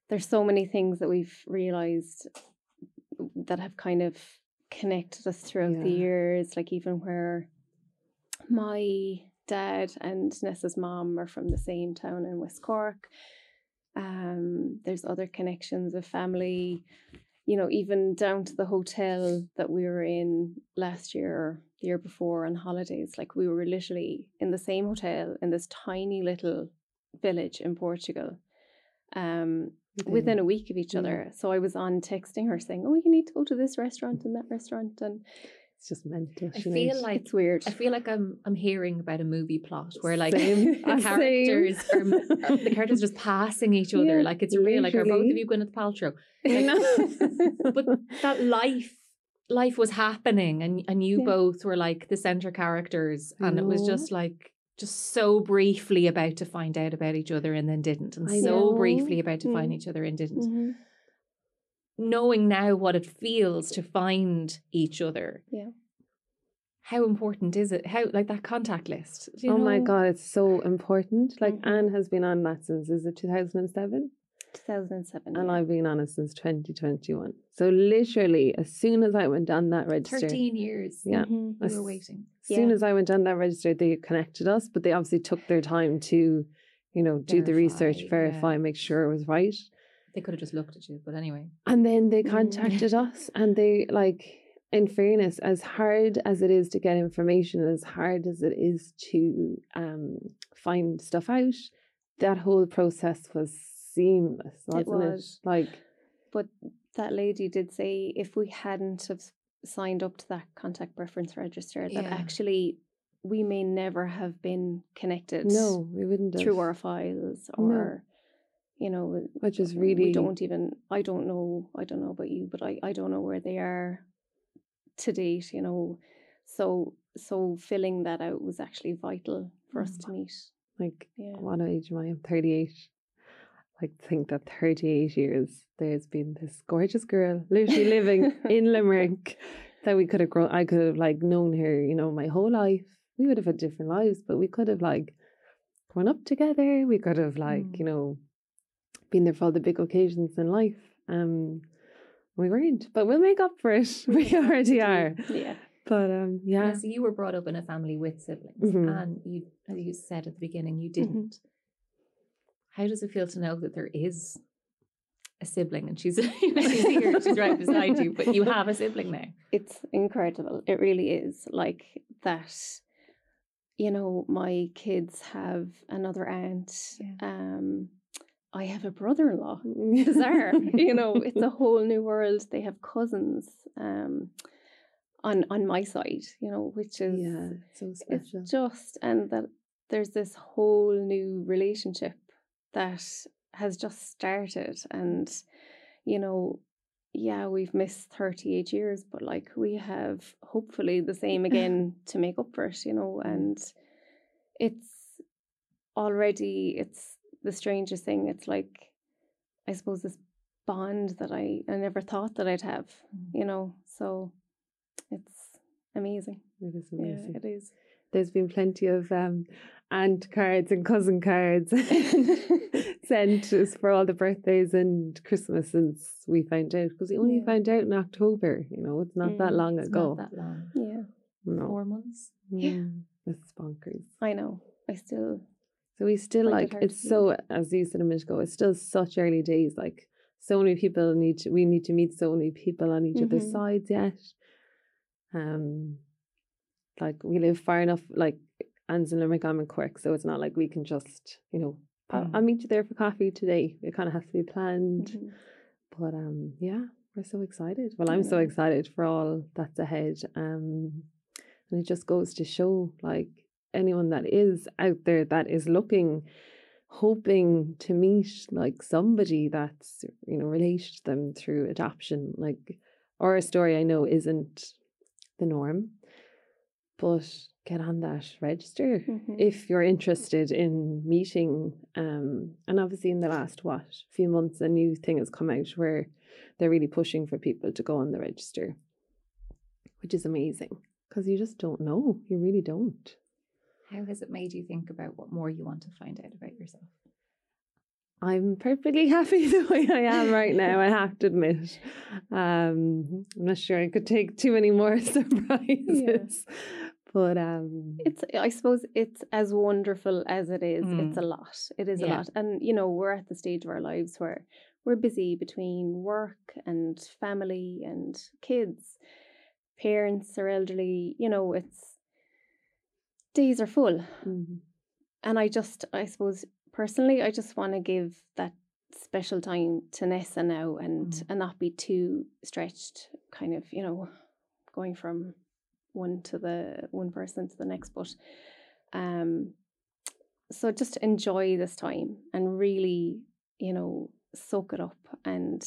there's so many things that we've realized that have kind of connected us throughout the years like even where my dad and Nessa's mom are from the same town in West Cork um there's other connections of family you know even down to the hotel that we were in last year or the year before on holidays like we were literally in the same hotel in this tiny little village in Portugal um within a week of each Yeah. other so I was on texting her saying oh you need to go to this restaurant and that restaurant and It's just mental. I feel like it's weird I feel like I'm I'm hearing about a movie plot where like Same. <laughs> the <laughs> characters are, are the characters are just passing each other Yeah, like it's real like are both of literally. you Gwyneth Paltrow <laughs> I know. but that life life was happening and and you Yeah. both were like the center characters and it was just like just so briefly about to find out about each other and then didn't and I so know. briefly about to find Mm. each other and didn't Mhm. Knowing now what it feels to find each other Yeah. how important is it how like that contact list do you oh my god, it's so important. Like Mhm. Anne has been on that since is it 2007? 2007 And yeah. I've been on it since 2021. So literally, as soon as I went on that register, 13 years Yeah. Mhm. we As- were waiting as soon as I went on that register, they connected us, but they obviously took their time to, you know, do the research, Verify, yeah. verify, make sure it was right. They could have just looked at you but anyway And then they Mm. <laughs> contacted us and they like in fairness, as hard as it is to get information, as hard as it is to um find stuff out, that whole process was seamless, wasn't it? was. Like But that lady did say if we hadn't have signed up to that contact preference register, that Yeah. actually we may never have been connected no, we wouldn't have. through our files No. You know which is really we don't even I don't know I don't know about you, but I, I don't know where they are to date, you know. So so filling that out was actually vital for us Mm. to meet. like Yeah. what age am I? I'm 38. Like think that 38 years there's been this gorgeous girl literally living <laughs> in Limerick that we could have grown. I could have like known her, you know, my whole life. We would have had different lives, but we could have like grown up together. We could have like Mm. you know been there for all the big occasions in life. Um, we weren't, but we'll make up for it. <laughs> <laughs> We already are. Yeah. But um, yeah, Yeah, so you were brought up in a family with siblings, Mhm. and you, as you said at the beginning, you Mm-hmm. didn't. How does it feel to know that there is a sibling, and she's you know, she's here, she's right beside you, but you have a sibling now? it's incredible. It really is. Like that, you know, my kids have another aunt. Yeah. Um, I have a brother in law. Bizarre. <laughs> you know, it's a <laughs> whole new world. They have cousins um on on my side, you know, which is yeah, so special. it's just and that there's this whole new relationship that has just started and you know yeah we've missed 38 years but like we have hopefully the same <laughs> again to make up for it you know and it's already it's the strangest thing it's like i suppose this bond that i i never thought that i'd have you know so it's amazing It is yeah amazing. it is There's been plenty of um, aunt cards and cousin cards <laughs> <laughs> sent us for all the birthdays and Christmas since we found out because we only Yeah. found out in October. You know, it's not that Mm, long It's ago. not that long. yeah No. four months. Yeah. It's bonkers. I know. I still. So we still like it's so as you said a minute ago, it's still such early days. Like so many people need to we need to meet so many people on each other's Mhm. sides yet. Um like we live far enough like Anne's in Limerick, I'm in Cork, so it's not like we can just, you know, "Pa- Mm. I'll meet you there for coffee today. It kind of has to be planned. Mhm. But um yeah, we're so excited. Well, I'm so excited for all that's ahead. Um and it just goes to show like anyone that is out there that is looking hoping to meet like somebody that's you know related to them through adoption like our story I know isn't the norm but get on that register Mhm. if you're interested in meeting um and obviously in the last what few months a new thing has come out where they're really pushing for people to go on the register which is amazing because you just don't know you really don't How has it made you think about what more you want to find out about yourself? I'm perfectly <laughs> happy the way I am right now, I have to admit. Um, I'm not sure I could take too many more <laughs> surprises. But um It's. I suppose it's as wonderful as it is. It's Mm. a lot. It is a lot, and you know we're at the stage of our lives where we're busy between work and family and kids. Parents are elderly. You know, it's days are full. mhm. and I just, I suppose, personally, I just want to give that special time to Nessa now, and Mm. and not be too stretched. Kind of, you know, going from one to the one person to the next, but um, so just enjoy this time and really, you know, soak it up and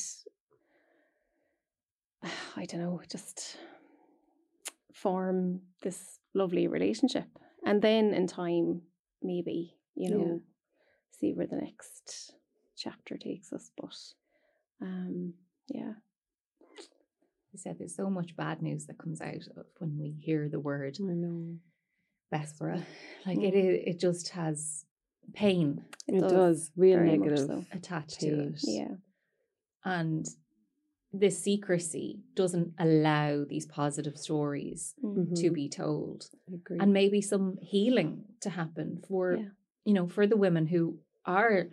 <sighs> I don't know, just form this lovely relationship. And then in time, maybe, you Yeah. know, see where the next chapter takes us. But um, yeah. You said there's so much bad news that comes out of when we hear the word I know. Bessborough. Like it Mm. is, it just has pain It, does, real negative. so. attached to it. Yeah. And this secrecy doesn't allow these positive stories Mm. to be told. And maybe some healing to happen for Yeah. you know for the women who are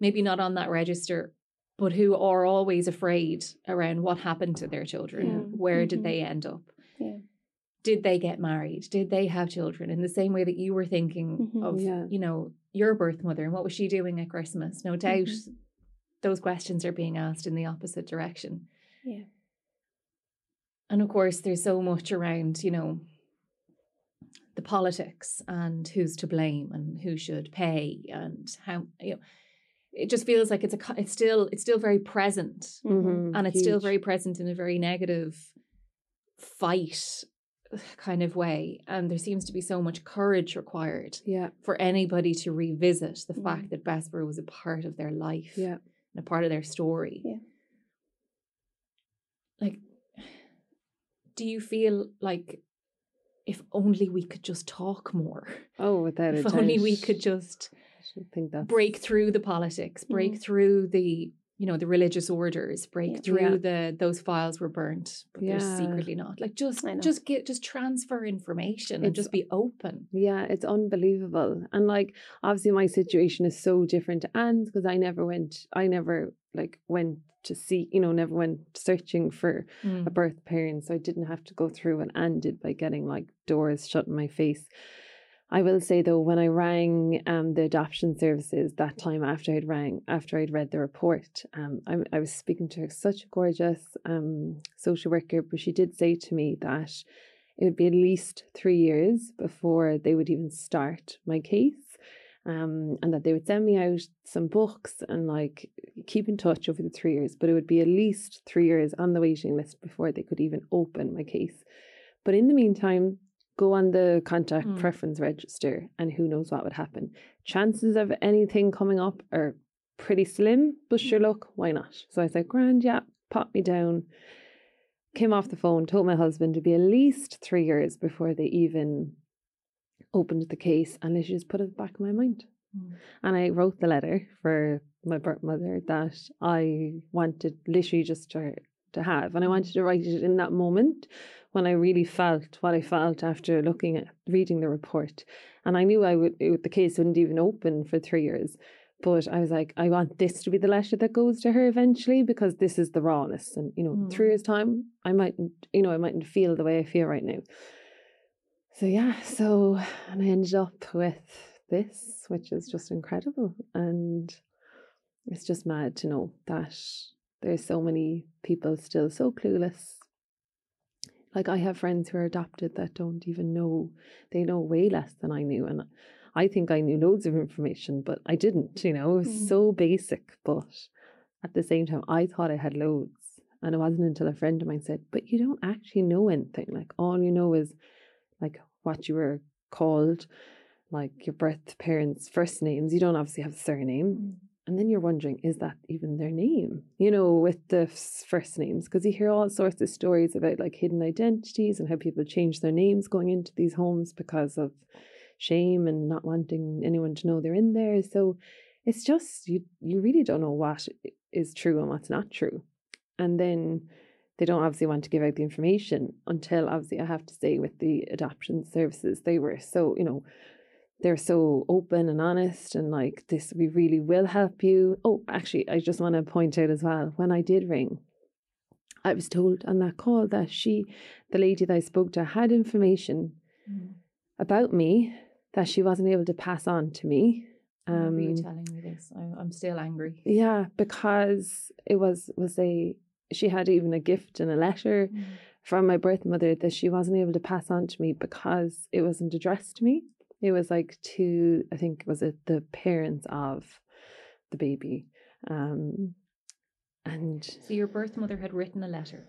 maybe not on that register but who are always afraid around what happened to their children Yeah. where did Mhm. they end up Yeah. did they get married did they have children in the same way that you were thinking Mhm. of you know your birth mother and what was she doing at christmas no doubt Mhm. those questions are being asked in the opposite direction Yeah. and of course, there's so much around, you know, the politics and who's to blame and who should pay and how you know. It just feels like it's a it's still it's still very present Mhm, and it's still very present in a very negative fight kind of way. And there seems to be so much courage required Yeah, for anybody to revisit the Mm. fact that Bessborough was a part of their life yeah. and a part of their story. Yeah. Like, do you feel like if only we could just talk more? Oh, without <laughs> if only we could just I think that's break through the politics, break Mm. through the you know the religious orders, break Yeah. through Yeah. the those files were burnt, but they're secretly not. Like just just get just transfer information and just be open. Yeah, it's unbelievable. And like obviously my situation is so different to Anne's because I never went I never like went to see, you know, never went searching for Mm. a birth parent. So I didn't have to go through what Anne did by getting like doors shut in my face. I will say though, when I rang um, the adoption services that time after I'd rang, after I'd read the report, um, I, I was speaking to such a gorgeous um, social worker, but she did say to me that it would be at least three years before they would even start my case. Um, and that they would send me out some books and like keep in touch over the three years, but it would be at least three years on the waiting list before they could even open my case. But in the meantime, go on the contact Mm. preference register and who knows what would happen. Chances of anything coming up are pretty slim, but sure look, why not? So I said, Grand, yeah, pop me down. Came off the phone, told my husband to be at least three years before they even opened the case, and it just put it back in my mind. Mm. And I wrote the letter for my birth mother that I wanted literally just to, to have. And I wanted to write it in that moment when I really felt what I felt after looking at reading the report. And I knew I would it, the case wouldn't even open for three years. But I was like, I want this to be the letter that goes to her eventually because this is the rawness. And you know, Mm. three years time, I mightn't, you know, I mightn't feel the way I feel right now. So yeah, so and I ended up with this, which is just incredible. And it's just mad to know that there's so many people still so clueless. Like I have friends who are adopted that don't even know they know way less than I knew. And I think I knew loads of information, but I didn't, you know, it was Mm. so basic. But at the same time, I thought I had loads. And it wasn't until a friend of mine said, But you don't actually know anything. Like all you know is like what you were called, like your birth parents' first names. You don't obviously have a surname. Mm. And then you're wondering, is that even their name? You know, with the f- first names, because you hear all sorts of stories about like hidden identities and how people change their names going into these homes because of shame and not wanting anyone to know they're in there. So it's just you you really don't know what is true and what's not true. And then they don't obviously want to give out the information until obviously I have to say with the adoption services, they were so, you know, they're so open and honest and like this we really will help you. Oh, actually I just want to point out as well, when I did ring, I was told on that call that she the lady that I spoke to had information Mm. about me that she wasn't able to pass on to me. Remember you Um, telling me this. I, I'm still angry. yeah, because it was was a she had even a gift and a letter Mm. from my birth mother that she wasn't able to pass on to me because it wasn't addressed to me. It was like to I think was it the parents of the baby. Um and So your birth mother had written a letter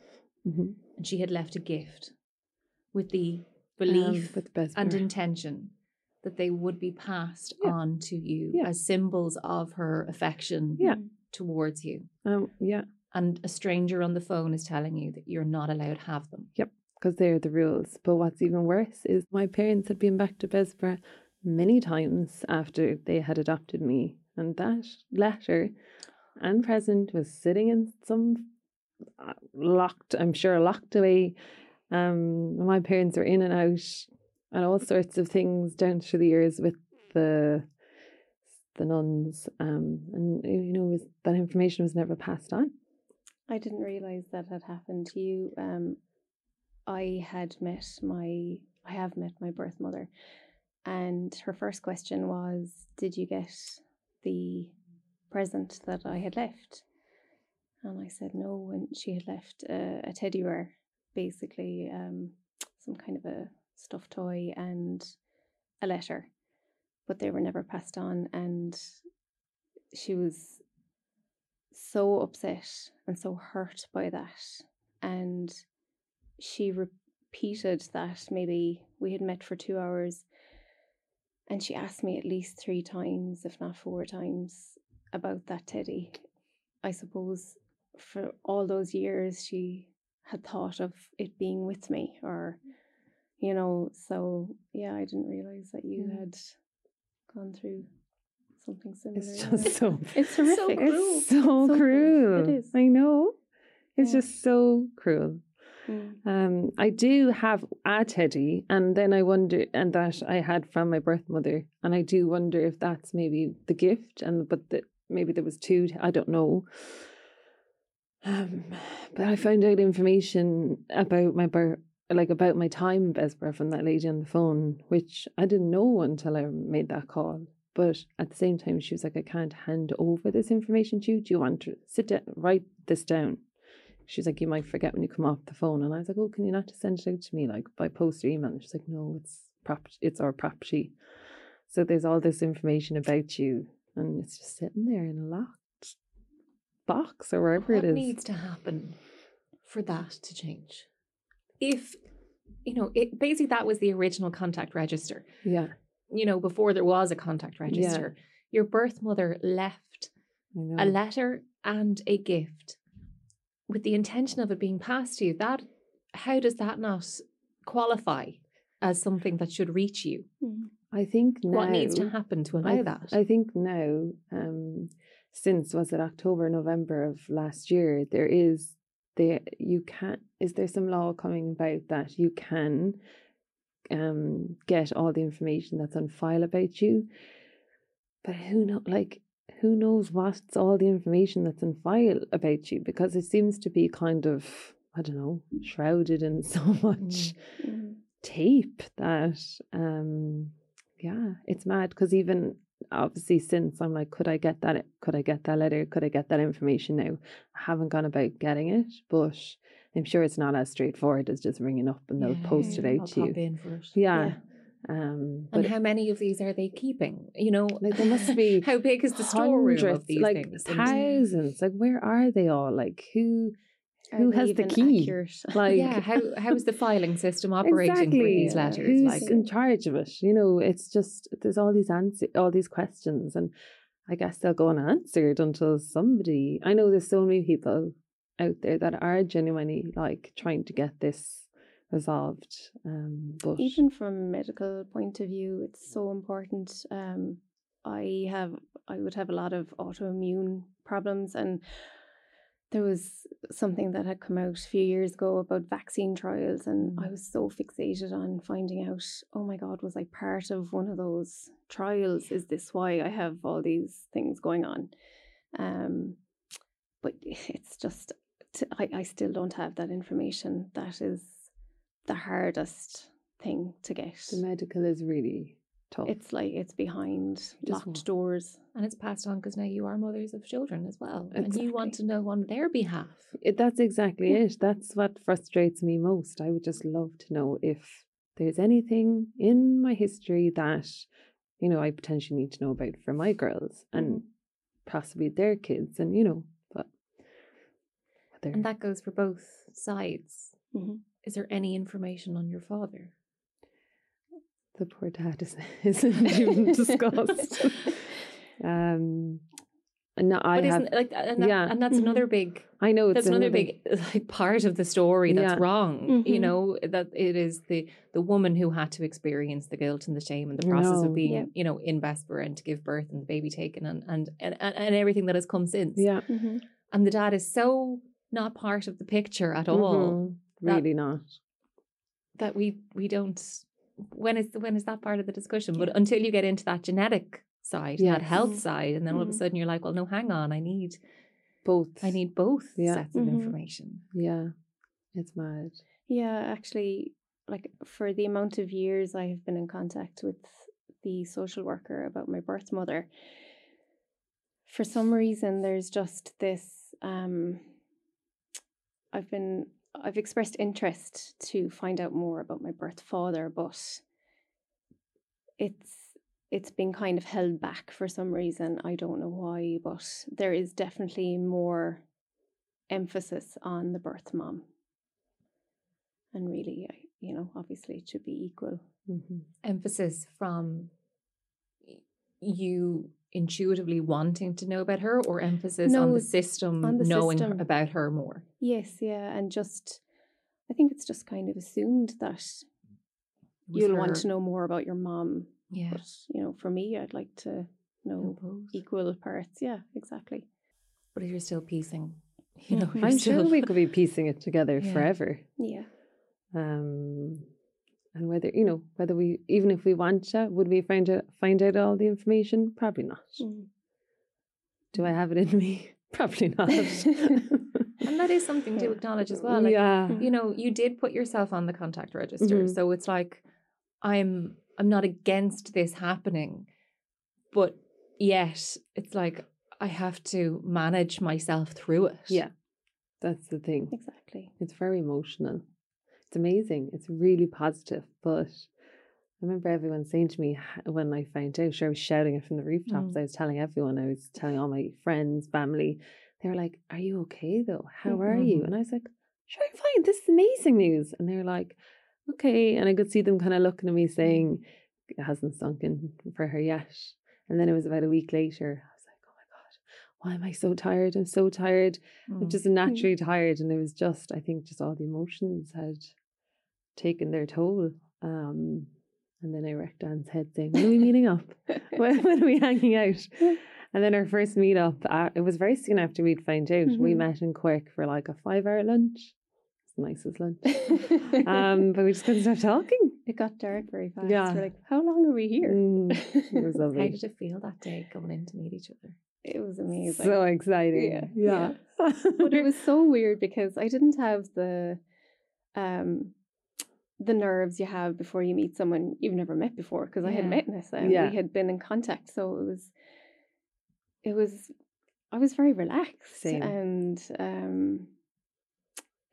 mhm, and she had left a gift with the um, belief with Besmer. and intention that they would be passed Yeah. on to you Yeah. as symbols of her affection Yeah. towards you. um, yeah, And a stranger on the phone is telling you that you're not allowed to have them. Yep, because they're the rules. But what's even worse is my parents had been back to Bessborough many times after they had adopted me, and that letter and present was sitting in some uh, locked, I'm sure, locked away. Um, my parents were in and out, and all sorts of things down through the years with the the nuns. Um, and you know, was, that information was never passed on. I didn't realize that had happened to you. Um, I had met my, I have met my birth mother, and her first question was, "Did you get the present that I had left?" And I said no, and she had left a, a teddy bear, basically um, some kind of a stuffed toy and a letter, but they were never passed on, and she was so upset and so hurt by that. And she repeated that maybe we had met for two hours. And she asked me at least three times, if not four times, about that teddy. I suppose for all those years she had thought of it being with me or you know, so yeah, I didn't realise that you Mm. had gone through something similar. It's just so <laughs> It's <laughs> horrific. It's so, So cruel. It is. I know. It's Yeah. just so cruel. Mm. Um, I do have a teddy, and then I wonder, and that I had from my birth mother, and I do wonder if that's maybe the gift, and but that maybe there was two. I don't know. Um, but I found out information about my birth, like about my time Bessborough from that lady on the phone, which I didn't know until I made that call. But at the same time, she was like, "I can't hand over this information to you. Do you want to sit down, write this down?" She was like, "You might forget when you come off the phone." And I was like, "Oh, can you not just send it out to me, like by post or email?" And she's like, "No, it's prop, it's our property." So there's all this information about you, and it's just sitting there in a locked box or wherever it is. what it is. needs to happen for that to change? If you know, it basically that was the original contact register. yeah, You know, before there was a contact register, your birth mother left a letter and a gift with the intention of it being passed to you. That how does that not qualify as something that should reach you? Mm. I think now, what needs to happen to allow I, that? I think now, um, since was it October, November of last year, there is there you can is there some law coming about that you can um get all the information that's on file about you. But who know like who knows what's all the information that's on file about you? Because it seems to be kind of i don't know shrouded in <laughs> so much Mhm. tape that um yeah it's mad. Because even obviously since i'm like could i get that could i get that letter? Could i get that information now? I haven't gone about getting it but i'm sure it's not as straightforward as just ringing up and they'll post it I'll out to pop you it. yeah, um And but how many of these are they keeping? You know, Like, there must be <laughs> how big is the storeroom of these like things? And- thousands like where are they all like who Are who has the key accurate? <laughs> like yeah, how how is the filing system operating for these letters? Who's like, in charge of it? You know, it's just there's all these answer, all these questions, and I guess they'll go unanswered until somebody. I know there's so many people out there that are genuinely like trying to get this resolved. Um, but even from a medical point of view, it's so important. Um, I have, I would have a lot of autoimmune problems, and there was something that had come out a few years ago about vaccine trials, and I Mm. was so fixated on finding out. Oh my God, was I part of one of those trials? Is this why I have all these things going on? Um, but <laughs> it's just, t- I, I still don't have that information. That is the hardest thing to get. the medical is really tough. It's like it's behind Just locked want- doors. and it's passed on because now you are mothers of children as well, and you want to know on their behalf. It, that's exactly Yeah. it. That's what frustrates me most. I would just love to know if there's anything in my history that, you know, I potentially need to know about for my girls and mm-hmm. possibly their kids, and you know, And that goes for both sides. Mhm. Is there any information on your father? the poor dad is <laughs> isn't even <laughs> discussed. <laughs> um, and no, I but have. isn't like and, that, yeah. and that's Mhm. another big I know it's that's another big like part of the story that's Yeah. wrong you Mhm. know that it is the the woman who had to experience the guilt and the shame and the process No. of being Yeah. you know in Vesper and to give birth and the baby taken and and and, and, and everything that has come since Yeah, and the dad is so not part of the picture at all mhm, that- really not. that we we don't when is when is that part of the discussion but until you get into that genetic side and that Yes. health side and then all of a Mhm. sudden you're like well no hang on I need Both. I need both Yeah. sets of Mhm. information Yeah, it's mad. Yeah, actually, like for the amount of years I have been in contact with the social worker about my birth mother, for some reason there's just this um I've been I've expressed interest to find out more about my birth father, but it's it's been kind of held back for some reason. I don't know why, but there is definitely more emphasis on the birth mom. And really, you know, obviously it should be equal. hmm emphasis from you intuitively wanting to know about her or emphasis on the system on the knowing system. about her more Yes, yeah, and just I think it's just kind of assumed that you'll want to know more about your mom. yeah But you know, for me, I'd like to know equal parts. Yeah, exactly. but you're still piecing you <laughs> know. I'm sure we could be <laughs> piecing it together Yeah. forever. Yeah. Um, and whether you know whether we even if we want to, would we find out find out all the information? Probably not. Mm. Do I have it in me? <laughs> Probably <laughs> not. and that is something to acknowledge as well like yeah. you know you did put yourself on the contact register Mhm. so it's like i'm i'm not against this happening but yet it's like i have to manage myself through it Yeah. That's the thing. Exactly. It's very emotional. It's amazing. It's really positive. But I remember everyone saying to me when I found out, sure, I was shouting it from the rooftops. Mm. I was telling everyone, I was telling all my friends, family. They were like, Are you okay though? How are you? Mhm. And I was like, Sure, I'm fine. This is amazing news. And they're like, Okay. And I could see them kind of looking at me saying, It hasn't sunk in for her yet. And then it was about a week later. I was like, Oh my God, why am I so tired? I'm so tired. I'm Mm. just <laughs> naturally tired, and it was just I think just all the emotions had taken their toll. Um, and then I wrecked Dan's head saying, "When are we <laughs> meeting up? <laughs> when, when are we hanging out?" <laughs> And then our first meetup, uh, it was very soon after we'd found out. We Mhm. met in Cork for like a five hour lunch. It's the nicest lunch. um, but we just couldn't stop talking. it got dark very fast. Yeah. We're like, how long are we here? Mm, it was lovely. How did it feel that day going in to meet each other? It was amazing. So exciting. Yeah, Yeah. but it was so weird because I didn't have the um the nerves you have before you meet someone you've never met before because I had met Nessa and Yeah. we had been in contact so it was it was I was very relaxed Same. and um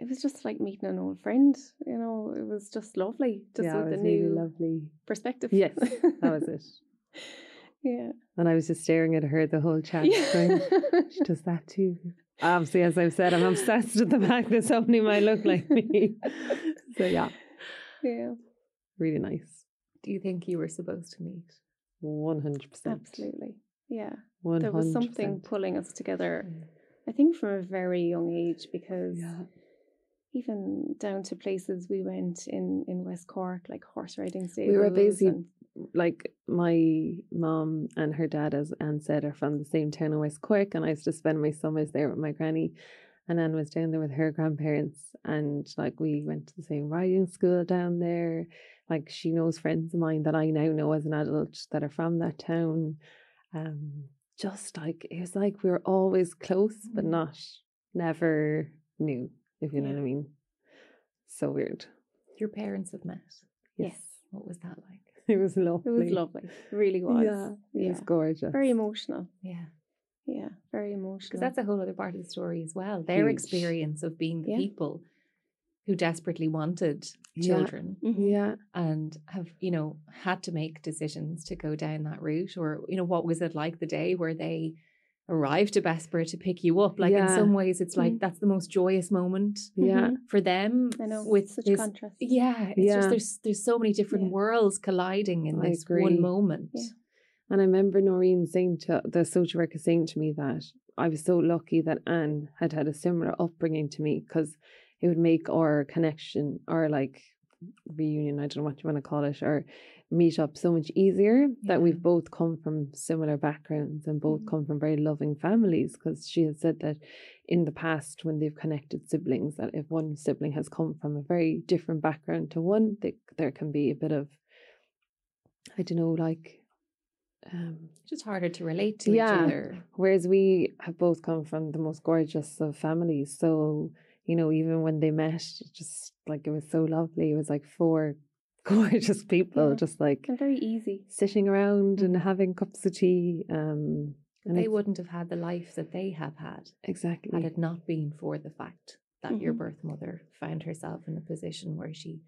it was just like meeting an old friend you know it was just lovely just yeah, it with a really lovely. perspective Yes, that was it. <laughs> yeah And I was just staring at her the whole chat. going, she does that too. Obviously, as I've said, I'm obsessed with the fact that somebody might look like me. <laughs> so yeah, yeah really nice. Do you think you were supposed to meet? One hundred percent. absolutely yeah One there was something pulling us together I think from a very young age because Yeah. even down to places we went in in West Cork, like horse riding stables. We were and- like my mom and her dad, as Anne said, are from the same town in West Cork, and I used to spend my summers there with my granny. And Anne was down there with her grandparents, and like we went to the same riding school down there. Like she knows friends of mine that I now know as an adult that are from that town. Um, just like it was like we were always close, but Mm. not never knew, if you know Yeah. what I mean. So weird. Your parents have met. yes, What was that like? <laughs> It was lovely. it was lovely. It really was. Yeah, it was gorgeous. Very emotional. Yeah. Yeah, very emotional. Because that's a whole other part of the story as well. Their Huge. experience of being the Yeah. people who desperately wanted Yeah. children Mhm. Yeah, and have, you know, had to make decisions to go down that route. Or, you know, what was it like the day where they arrived to Bessborough to pick you up? Like in some ways it's like Mm. that's the most joyous moment yeah. Mhm. for them. I know. With such this, contrast. Yeah, it's Yeah. just there's there's so many different Yeah. worlds colliding in I this agree. one moment. Yeah. And I remember Noreen saying to the social worker saying to me that I was so lucky that Anne had had a similar upbringing to me because it would make our connection or like reunion, I don't know what you want to call it, or meet up so much easier that we've both come from similar backgrounds and both Mhm. come from very loving families. Because she had said that in the past, when they've connected siblings, that if one sibling has come from a very different background to one, they, there can be a bit of, I don't know, like, um, just harder to relate to Yeah. each other. Whereas we have both come from the most gorgeous of families. So, you know, even when they met, it just like it was so lovely. It was like four <laughs> gorgeous people Yeah. just like And very easy. sitting around and Mhm. having cups of tea. Um, and they wouldn't have had the life that they have had exactly. had it not been for the fact that your Mhm. birth mother found herself in a position where she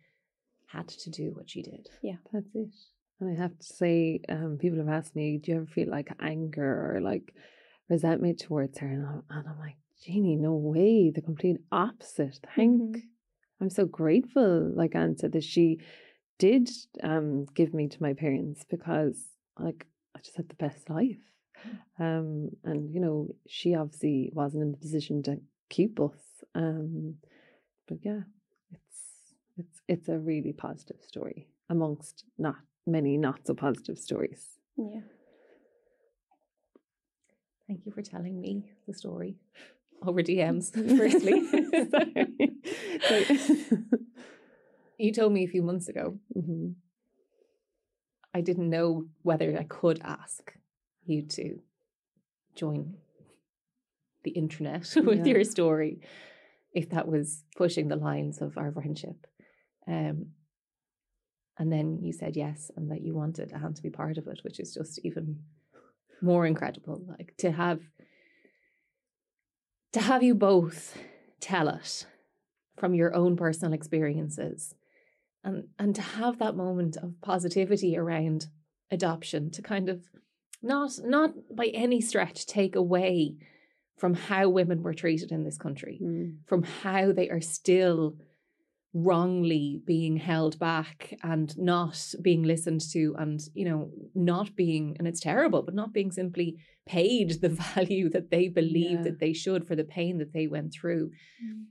had to do what she did. Yeah, that's it. And I have to say, um, people have asked me, do you ever feel like anger or like resentment towards her? And I'm, and I'm like, Jeannie, no way. The complete opposite. Thank. Mhm. I'm so grateful, like Anne said, that she did um give me to my parents because like I just had the best life. Um and you know, she obviously wasn't in the position to keep us. Um but yeah, it's it's it's a really positive story amongst not many not so positive stories. Yeah. Thank you for telling me the story <laughs> over DMs, <laughs> firstly. <laughs> You told me a few months ago Mhm. I didn't know whether I could ask you to join the internet with Yeah. your story, if that was pushing the lines of our friendship. Um, and then you said yes, and that you wanted Anne to be part of it, which is just even more incredible. Like to have to have you both tell it from your own personal experiences and and to have that moment of positivity around adoption to kind of not not by any stretch take away from how women were treated in this country Mm. from how they are still wrongly being held back and not being listened to and you know not being and it's terrible but not being simply paid the <laughs> value that they believe Yeah. that they should for the pain that they went through mm.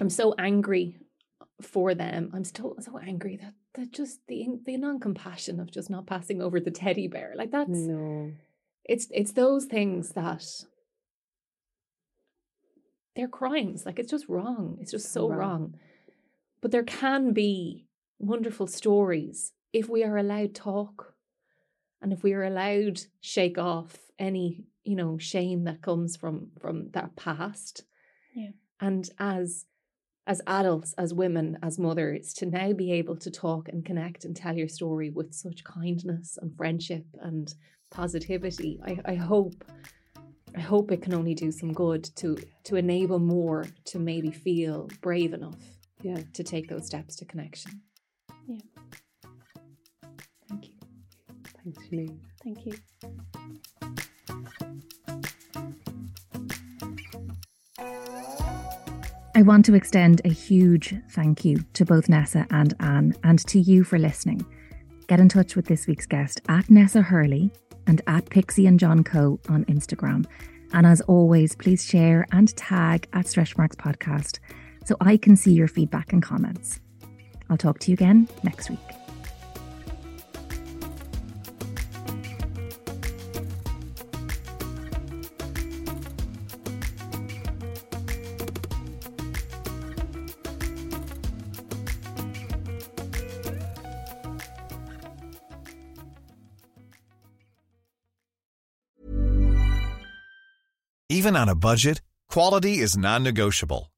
i'm so angry for them i'm still so angry that that just the the non-compassion of just not passing over the teddy bear like that's No. it's it's those things that they're crimes. Like it's just wrong. It's just so Wrong. wrong. But there can be wonderful stories if we are allowed talk and if we are allowed shake off any, you know, shame that comes from from that past. Yeah. And as as adults, as women, as mothers, to now be able to talk and connect and tell your story with such kindness and friendship and positivity. I, I hope I hope it can only do some good to to enable more to maybe feel brave enough Yeah. to take those steps to connection. Yeah. Thank you. Thanks, Janine. Thank you. I want to extend a huge thank you to both Nessa and Anne and to you for listening. Get in touch with this week's guest at Nessa Hurley and at Pixie and John Co on Instagram. And as always, please share and tag at Stretch Marks Podcast so I can see your feedback and comments. I'll talk to you again next week. Even on a budget, quality is non-negotiable.